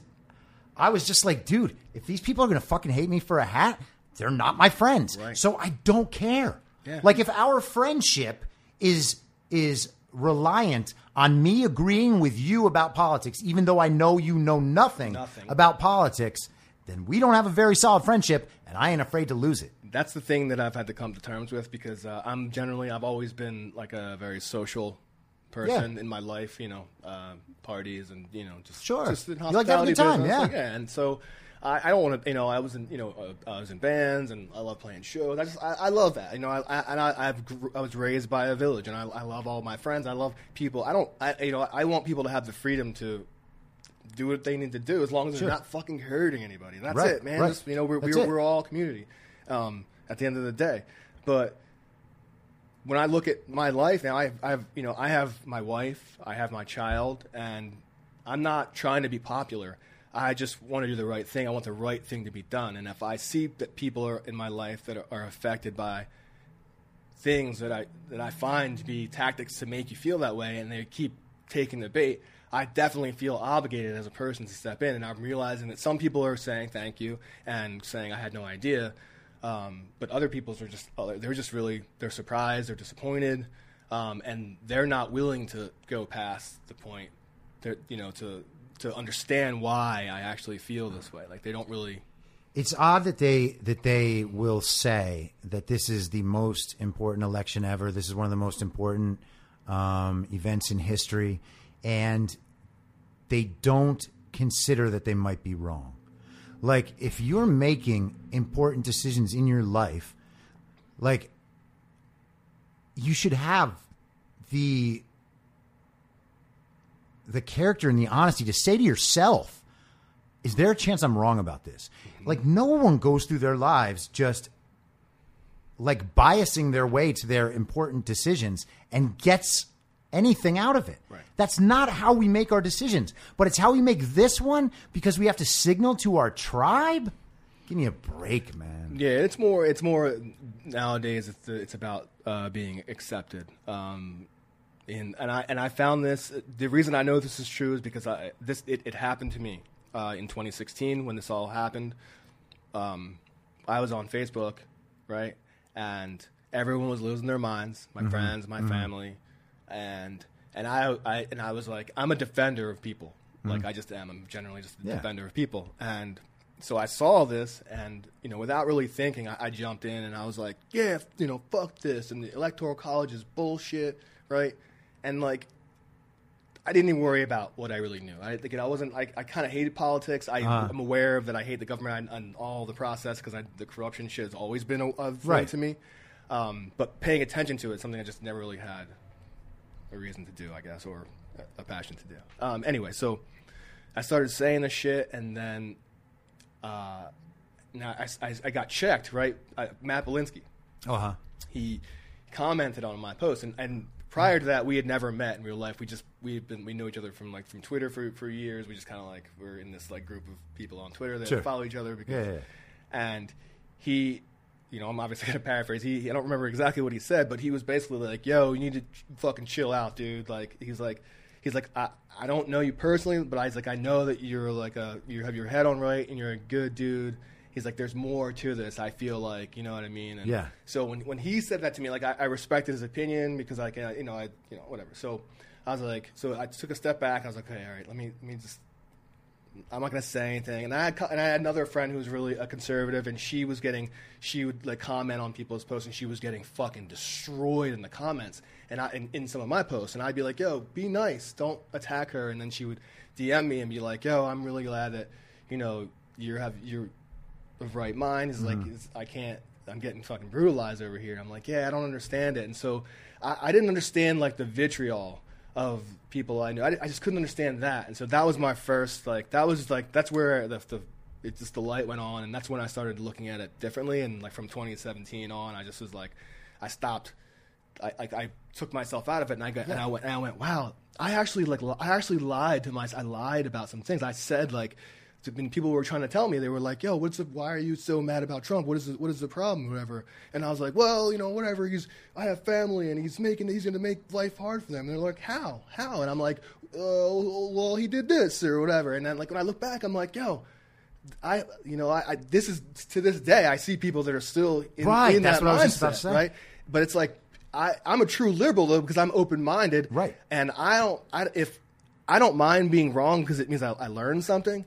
I was just like, dude, if these people are going to fucking hate me for a hat, they're not my friends. Right. So I don't care. Yeah. Like if our friendship is is reliant on me agreeing with you about politics, even though I know you know nothing, Nothing. about politics, then we don't have a very solid friendship, and I ain't afraid to lose it. that's the thing that I've had to come to terms with because uh, I'm generally I've always been like a very social person Yeah. in my life. You know, uh, parties and you know just Sure. just in You like time, business. yeah. Like, yeah. And so I, I don't want to. You know, I was in you know uh, I was in bands and I love playing shows. I just I, I love that. You know, I, I and I I've, gr- I was raised by a village and I, I love all my friends. I love people. I don't. I you know I want people to have the freedom to. Do what they need to do as long as Sure. they're not fucking hurting anybody. That's Right, it, man. right. Just, you know, we're, That's we're, it. we're all community um, at the end of the day. But when I look at my life now, I, I have you know I have my wife, I have my child, and I'm not trying to be popular. I just want to do the right thing. I want the right thing to be done. And if I see that people are in my life that are, are affected by things that I that I find to be tactics to make you feel that way, and they keep taking the bait, I definitely feel obligated as a person to step in. And I'm realizing that some people are saying thank you and saying I had no idea, um, but other people's are just uh, they're just really they're surprised, they're disappointed, um, and they're not willing to go past the point, they're, you know, to to understand why I actually feel this way. Like they don't really. It's odd that they that they will say that this is the most important election ever. This is one of the most important um, events in history, and they don't consider that they might be wrong. Like if you're making important decisions in your life, like you should have the the character and the honesty to say to yourself, is there a chance I'm wrong about this? Mm-hmm. Like no one goes through their lives just like biasing their way to their important decisions and gets anything out of it. Right. That's not how we make our decisions, but it's how we make this one because we have to signal to our tribe. Give me a break, man. Yeah, it's more. It's more nowadays. It's it's about uh, being accepted. Um, in, and I and I found this. The reason I know this is true is because I this it, it happened to me uh, in 2016 when this all happened. Um, I was on Facebook, right, and everyone was losing their minds. My friends, my family, and and I, I and I was like, I'm a defender of people. Like I just am. I'm generally just a Yeah. defender of people, and so I saw this, and you know, without really thinking, I, I jumped in and I was like, yeah, f- you know, fuck this, and the electoral college is bullshit, right? And like, I didn't even worry about what I really knew. I, like, I wasn't. I, I kind of hated politics. I, Uh-huh. I'm aware of that. I hate the government and, and all the process because the corruption shit has always been a, a thing Right. to me. Um, but paying attention to it, something I just never really had a reason to do, I guess, or a, passion to do. Um, anyway, so I started saying this shit, and then uh, now I, I, I got checked. Right, I, Matt Belinsky Uh huh. he commented on my post and, and prior to that we had never met in real life we just we've been we know each other from like from twitter for, for years we just kind of like we're in this like group of people on twitter that Sure. follow each other because Yeah, yeah, and he you know i'm obviously [LAUGHS] going to paraphrase he i don't remember exactly what he said but he was basically like yo you need to fucking chill out dude like he's like he's like I, I don't know you personally but i was like i know that you're like a you have your head on right and you're a good dude he's like there's more to this i feel like you know what i mean and Yeah. so when when he said that to me, like I, I respected his opinion because like you know I you know whatever. So I was like, so I took a step back. I was like, okay, all right, let me let me just. I'm not gonna say anything. And I had and I had another friend who was really a conservative, and she was getting she would like comment on people's posts, and she was getting fucking destroyed in the comments, and I in, in some of my posts, and I'd be like, yo, be nice, don't attack her, and then she would DM me and be like, yo, I'm really glad that you know you have you're of right mind is like mm-hmm. it's, I can't I'm getting fucking brutalized over here. I'm like, yeah, I don't understand it. And so I, I didn't understand like the vitriol of people I knew. I, I just couldn't understand that, and so that was my first like that was like that's where the, the it just the light went on, and that's when I started looking at it differently. And like from 2017 on, I just was like, I stopped. I like I took myself out of it, and I got and I went and I went, wow, I actually like li- I actually lied to myself. I lied about some things. I said like. When people were trying to tell me, they were like, "Yo, what's the? Why are you so mad about Trump? What is the, what is the problem, whatever?" And I was like, "Well, you know, whatever. He's I have family, and he's making he's going to make life hard for them." And they're like, "How? How?" And I'm like, "Oh, well, he did this or whatever." And then like when I look back, I'm like, "Yo, I, you know, I, I this is to this day I see people that are still in, Right, in that's that what I was just about to say. right? But it's like I, I'm a true liberal though because I'm open minded, Right. And I don't, I, if I don't mind being wrong because it means I, I learned something.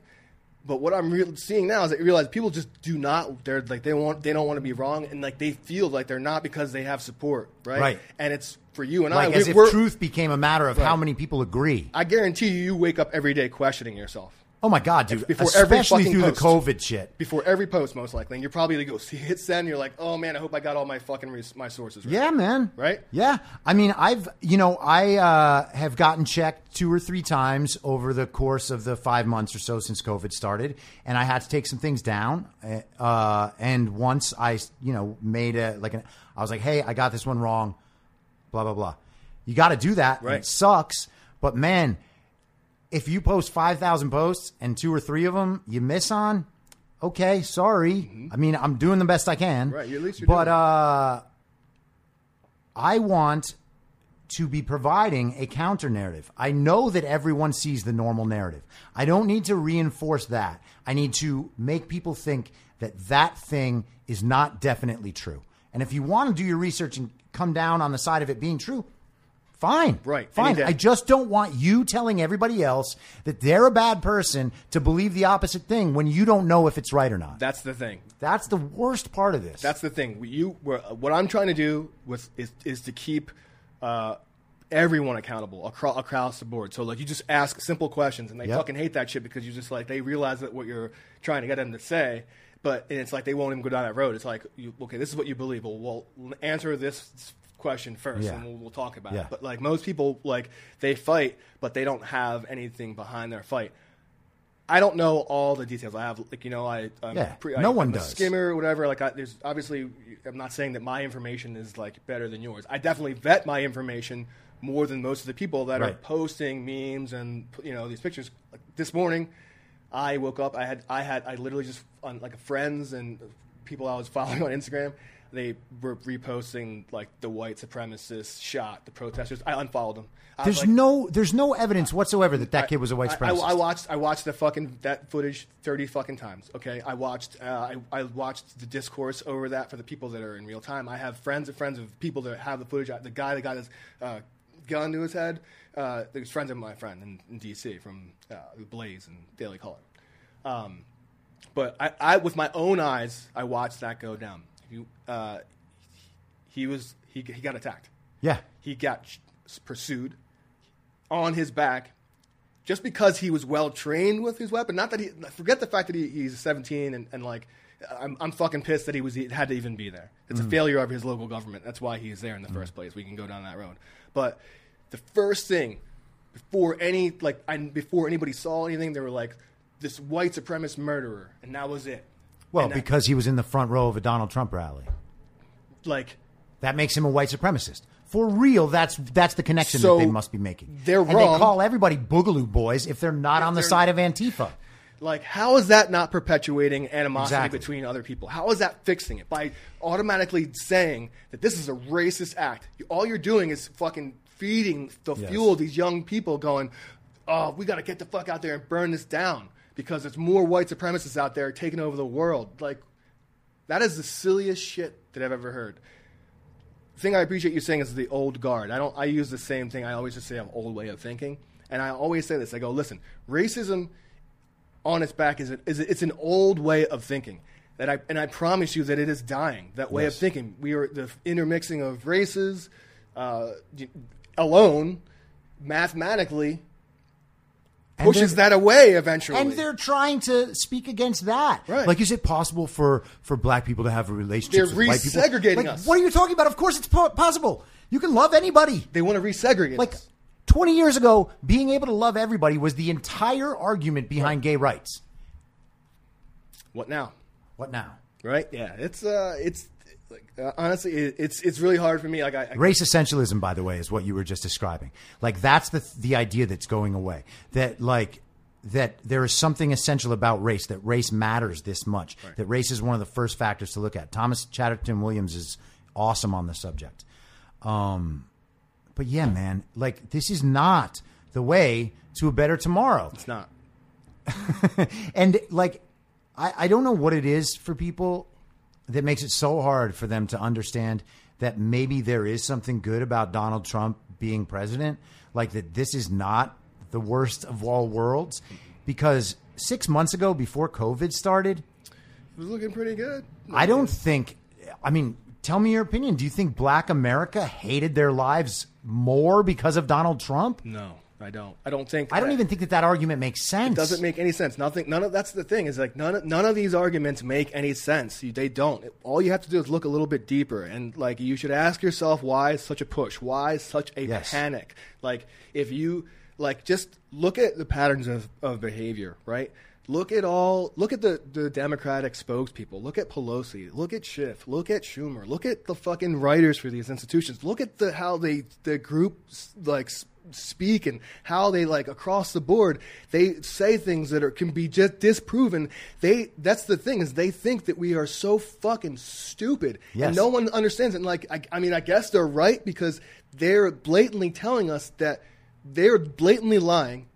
But what I'm re- seeing now is that you realize people just do not. They're like they want. They don't want to be wrong, and like they feel like they're not because they have support, right? Right. And it's for you and Like I. as we- if truth became a matter of how many people agree. I guarantee you, you wake up every day questioning yourself. Oh my god, dude! Before Especially fucking through post. the COVID shit. before every post, most likely. And you're probably gonna go [LAUGHS] see hit send. You're like, oh man, I hope I got all my fucking res- my sources. Right. Yeah, man. Right? Yeah. I mean, I've, you know, I uh, have gotten checked two or three times over the course of the five months or so since COVID started, and I had to take some things down. Uh, and once I, you know, made a like an, I was like, hey, I got this one wrong. Blah blah blah. You got to do that. and Right. It sucks, but man, if you post five thousand posts and two or three of them you miss on, okay, sorry. I mean, I'm doing the best I can. Mm-hmm. Right, at least you're but uh, I want to be providing a counter narrative. I know that everyone sees the normal narrative. I don't need to reinforce that. I need to make people think that that thing is not definitely true. And if you want to do your research and come down on the side of it being true, fine. Right, Fine. I just don't want you telling everybody else that they're a bad person to believe the opposite thing when you don't know if it's right or not. That's the thing. That's the worst part of this. That's the thing. You, what I'm trying to do with is, is to keep uh, everyone accountable across, across the board. So like, you just ask simple questions, and they Yep. fucking hate that shit because you just like they realize that what you're trying to get them to say, but and it's like they won't even go down that road. It's like, you, okay, this is what you believe. Well, we'll answer this question first, Yeah. and we'll, we'll talk about Yeah. it. But like most people, like they fight, but they don't have anything behind their fight. I don't know all the details. I have, like, you know, I I'm Yeah, pre- no one I'm a does. skimmer or whatever. Like, I, there's obviously, I'm not saying that my information is like better than yours. I definitely vet my information more than most of the people that are posting memes and you know these pictures. Like, this morning, I woke up. I had, I had, I literally just on like friends and people I was following [LAUGHS] on Instagram. They were reposting like the white supremacist shot, the protesters. I unfollowed them. I there's like, no there's no evidence whatsoever that that kid was a white supremacist. I, I watched I watched the fucking that footage thirty fucking times. Okay, I watched uh, I, I watched the discourse over that for the people that are in real time. I have friends and friends of people that have the footage. The guy that got his uh, gun to his head, uh, there's friends of my friend in, in D.C. from uh, Blaze and Daily Caller. Um, but I, I, with my own eyes, I watched that go down. You, uh, he was he, he got attacked yeah. he got sh- pursued on his back just because he was well trained with his weapon. Not that he forget the fact that he, he's 17 and, and like I'm, I'm fucking pissed that he was he had to even be there. It's a failure of his local government. That's why he's there in the first place. We can go down that road. But the first thing before any like I, before anybody saw anything, they were like this white supremacist murderer, and that was it. Well, And because he was in the front row of a Donald Trump rally. like That makes him a white supremacist. For real, that's that's the connection So, that they must be making. they're and wrong. they call everybody boogaloo boys if they're not on the side of Antifa. Like, how is that not perpetuating animosity Exactly. between other people? How is that fixing it? By automatically saying that this is a racist act. All you're doing is fucking feeding the Yes. fuel these young people going, oh, we got to get the fuck out there and burn this down because it's more white supremacists out there taking over the world. Like, that is the silliest shit that I've ever heard. The thing I appreciate you saying is the old guard. I don't. I use the same thing. I always just say I'm old way of thinking, and I always say this. I go, listen, racism on its back is, a, is it's an old way of thinking that I and I promise you that it is dying. That way of thinking. We are the intermixing of races uh, alone, mathematically pushes that away eventually. And they're trying to speak against that. Right. Like, is it possible for, for black people to have a relationship They're with white people? resegregating Like, us. What are you talking about? Of course it's po- possible. You can love anybody. they want to resegregate. Like, us. 20 years ago, being able to love everybody was the entire argument behind gay rights. What now? What now? Right? Yeah. It's uh, it's like uh, honestly, it, it's it's really hard for me. Like I, I Race essentialism, by the way, is what you were just describing. Like that's the the idea that's going away. That like that there is something essential about race. That race matters this much. That race is one of the first factors to look at. Thomas Chatterton Williams is awesome on the subject. Um, but yeah, man, like this is not the way to a better tomorrow. it's not. [LAUGHS] and like I, I don't know what it is for people that makes it so hard for them to understand that maybe there is something good about Donald Trump being president, like that this is not the worst of all worlds. Because six months ago, before COVID started, It was looking pretty good. I don't think. I mean, tell me your opinion. Do you think Black America hated their lives more because of Donald Trump? No, I don't. I don't think. I don't even think that that argument makes sense. It doesn't make any sense. Nothing. None of that's the thing is like none. Of, none of these arguments make any sense. You, they don't. All you have to do is look a little bit deeper, and like you should ask yourself why is such a push? Why is such a Yes. panic? Like if you like just look at the patterns of, of behavior, right? Look at all. Look at the, the Democratic spokespeople. Look at Pelosi. Look at Schiff. Look at Schumer. Look at the fucking writers for these institutions. Look at the how they the groups like speak and how they like across the board they say things that are can be just disproven. They that's the thing is they think that we are so fucking stupid Yes. and no one understands it. And like I, I mean I guess they're right because they're blatantly telling us that they're blatantly lying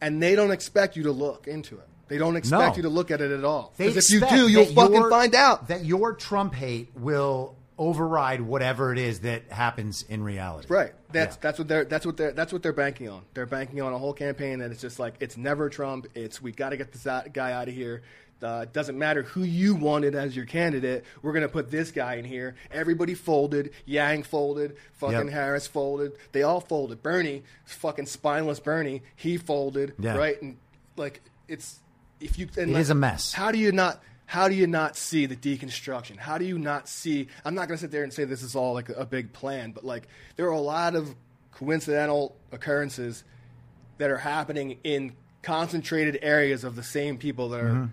and they don't expect you to look into it. They don't expect No. you to look at it at all. Because if you do, you'll fucking find out. that your Trump hate will override whatever it is that happens in reality. Right. That's Yeah. that's what they're that's what they're that's what they're banking on. They're banking on a whole campaign that it's just like it's never Trump. It's we got to get this out, guy out of here. Uh, it doesn't matter who you wanted as your candidate. We're gonna put this guy in here. Everybody folded. Yang folded. Fucking Yep. Harris folded. They all folded. Bernie, fucking spineless Bernie, he folded. Yeah. Right. And like it's if you and It like, is a mess. How do you not? How do you not see the deconstruction? How do you not see? I'm not going to sit there and say this is all like a, big plan, but like there are a lot of coincidental occurrences that are happening in concentrated areas of the same people that are. Mm-hmm.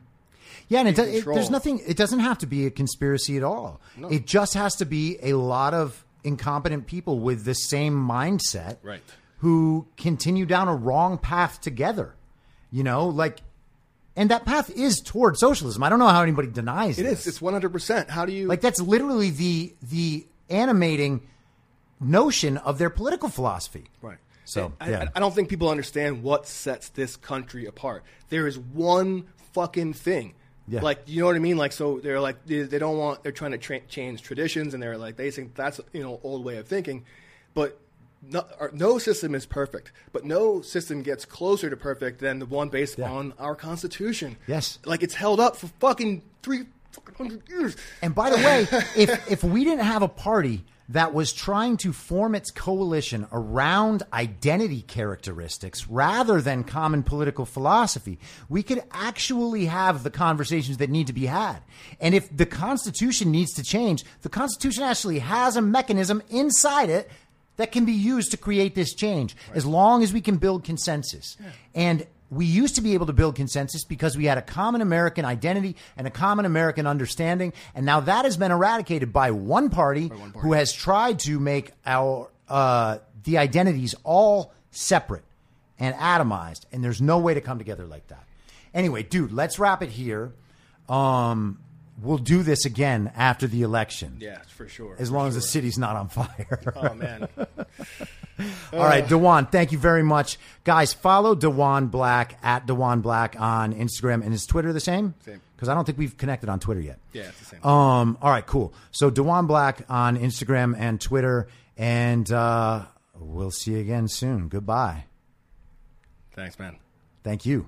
Yeah, and it, it, there's nothing. It doesn't have to be a conspiracy at all. It just has to be a lot of incompetent people with the same mindset, Right. Who continue down a wrong path together. You know, like, and that path is toward socialism. I don't know how anybody denies It this. is. It's 100. percent How do you Like that's literally the the animating notion of their political philosophy. Right. So, I, yeah. I, I don't think people understand what sets this country apart. There is one fucking thing. Yeah. Like you know what I mean? Like so they're like they, they don't want they're trying to tra- change traditions and they're like they think that's you know old way of thinking, but no, no system is perfect. But no system gets closer to perfect than the one based Yeah. on our Constitution. Yes. Like it's held up for fucking three fucking hundred years. And by the way, [LAUGHS] if if we didn't have a party that was trying to form its coalition around identity characteristics rather than common political philosophy, we could actually have the conversations that need to be had. And if the Constitution needs to change, the Constitution actually has a mechanism inside it that can be used to create this change as long as we can build consensus. And we used to be able to build consensus because we had a common American identity and a common American understanding. And now that has been eradicated by one party, who has tried to make our uh, the identities all separate and atomized. And there's no way to come together like that. Anyway, dude, let's wrap it here. Um, we'll do this again after the election. Yeah, for sure. As for long as the city's not on fire. [LAUGHS] Oh man. [LAUGHS] All right, DeJuan, thank you very much. Guys, follow DeJuan Black at DeJuan Black on Instagram. And is Twitter the same? Same. Because I don't think we've connected on Twitter yet. Yeah, it's the same. Um, all right, cool. So DeJuan Black on Instagram and Twitter. And uh, we'll see you again soon. Goodbye. Thanks, man. Thank you.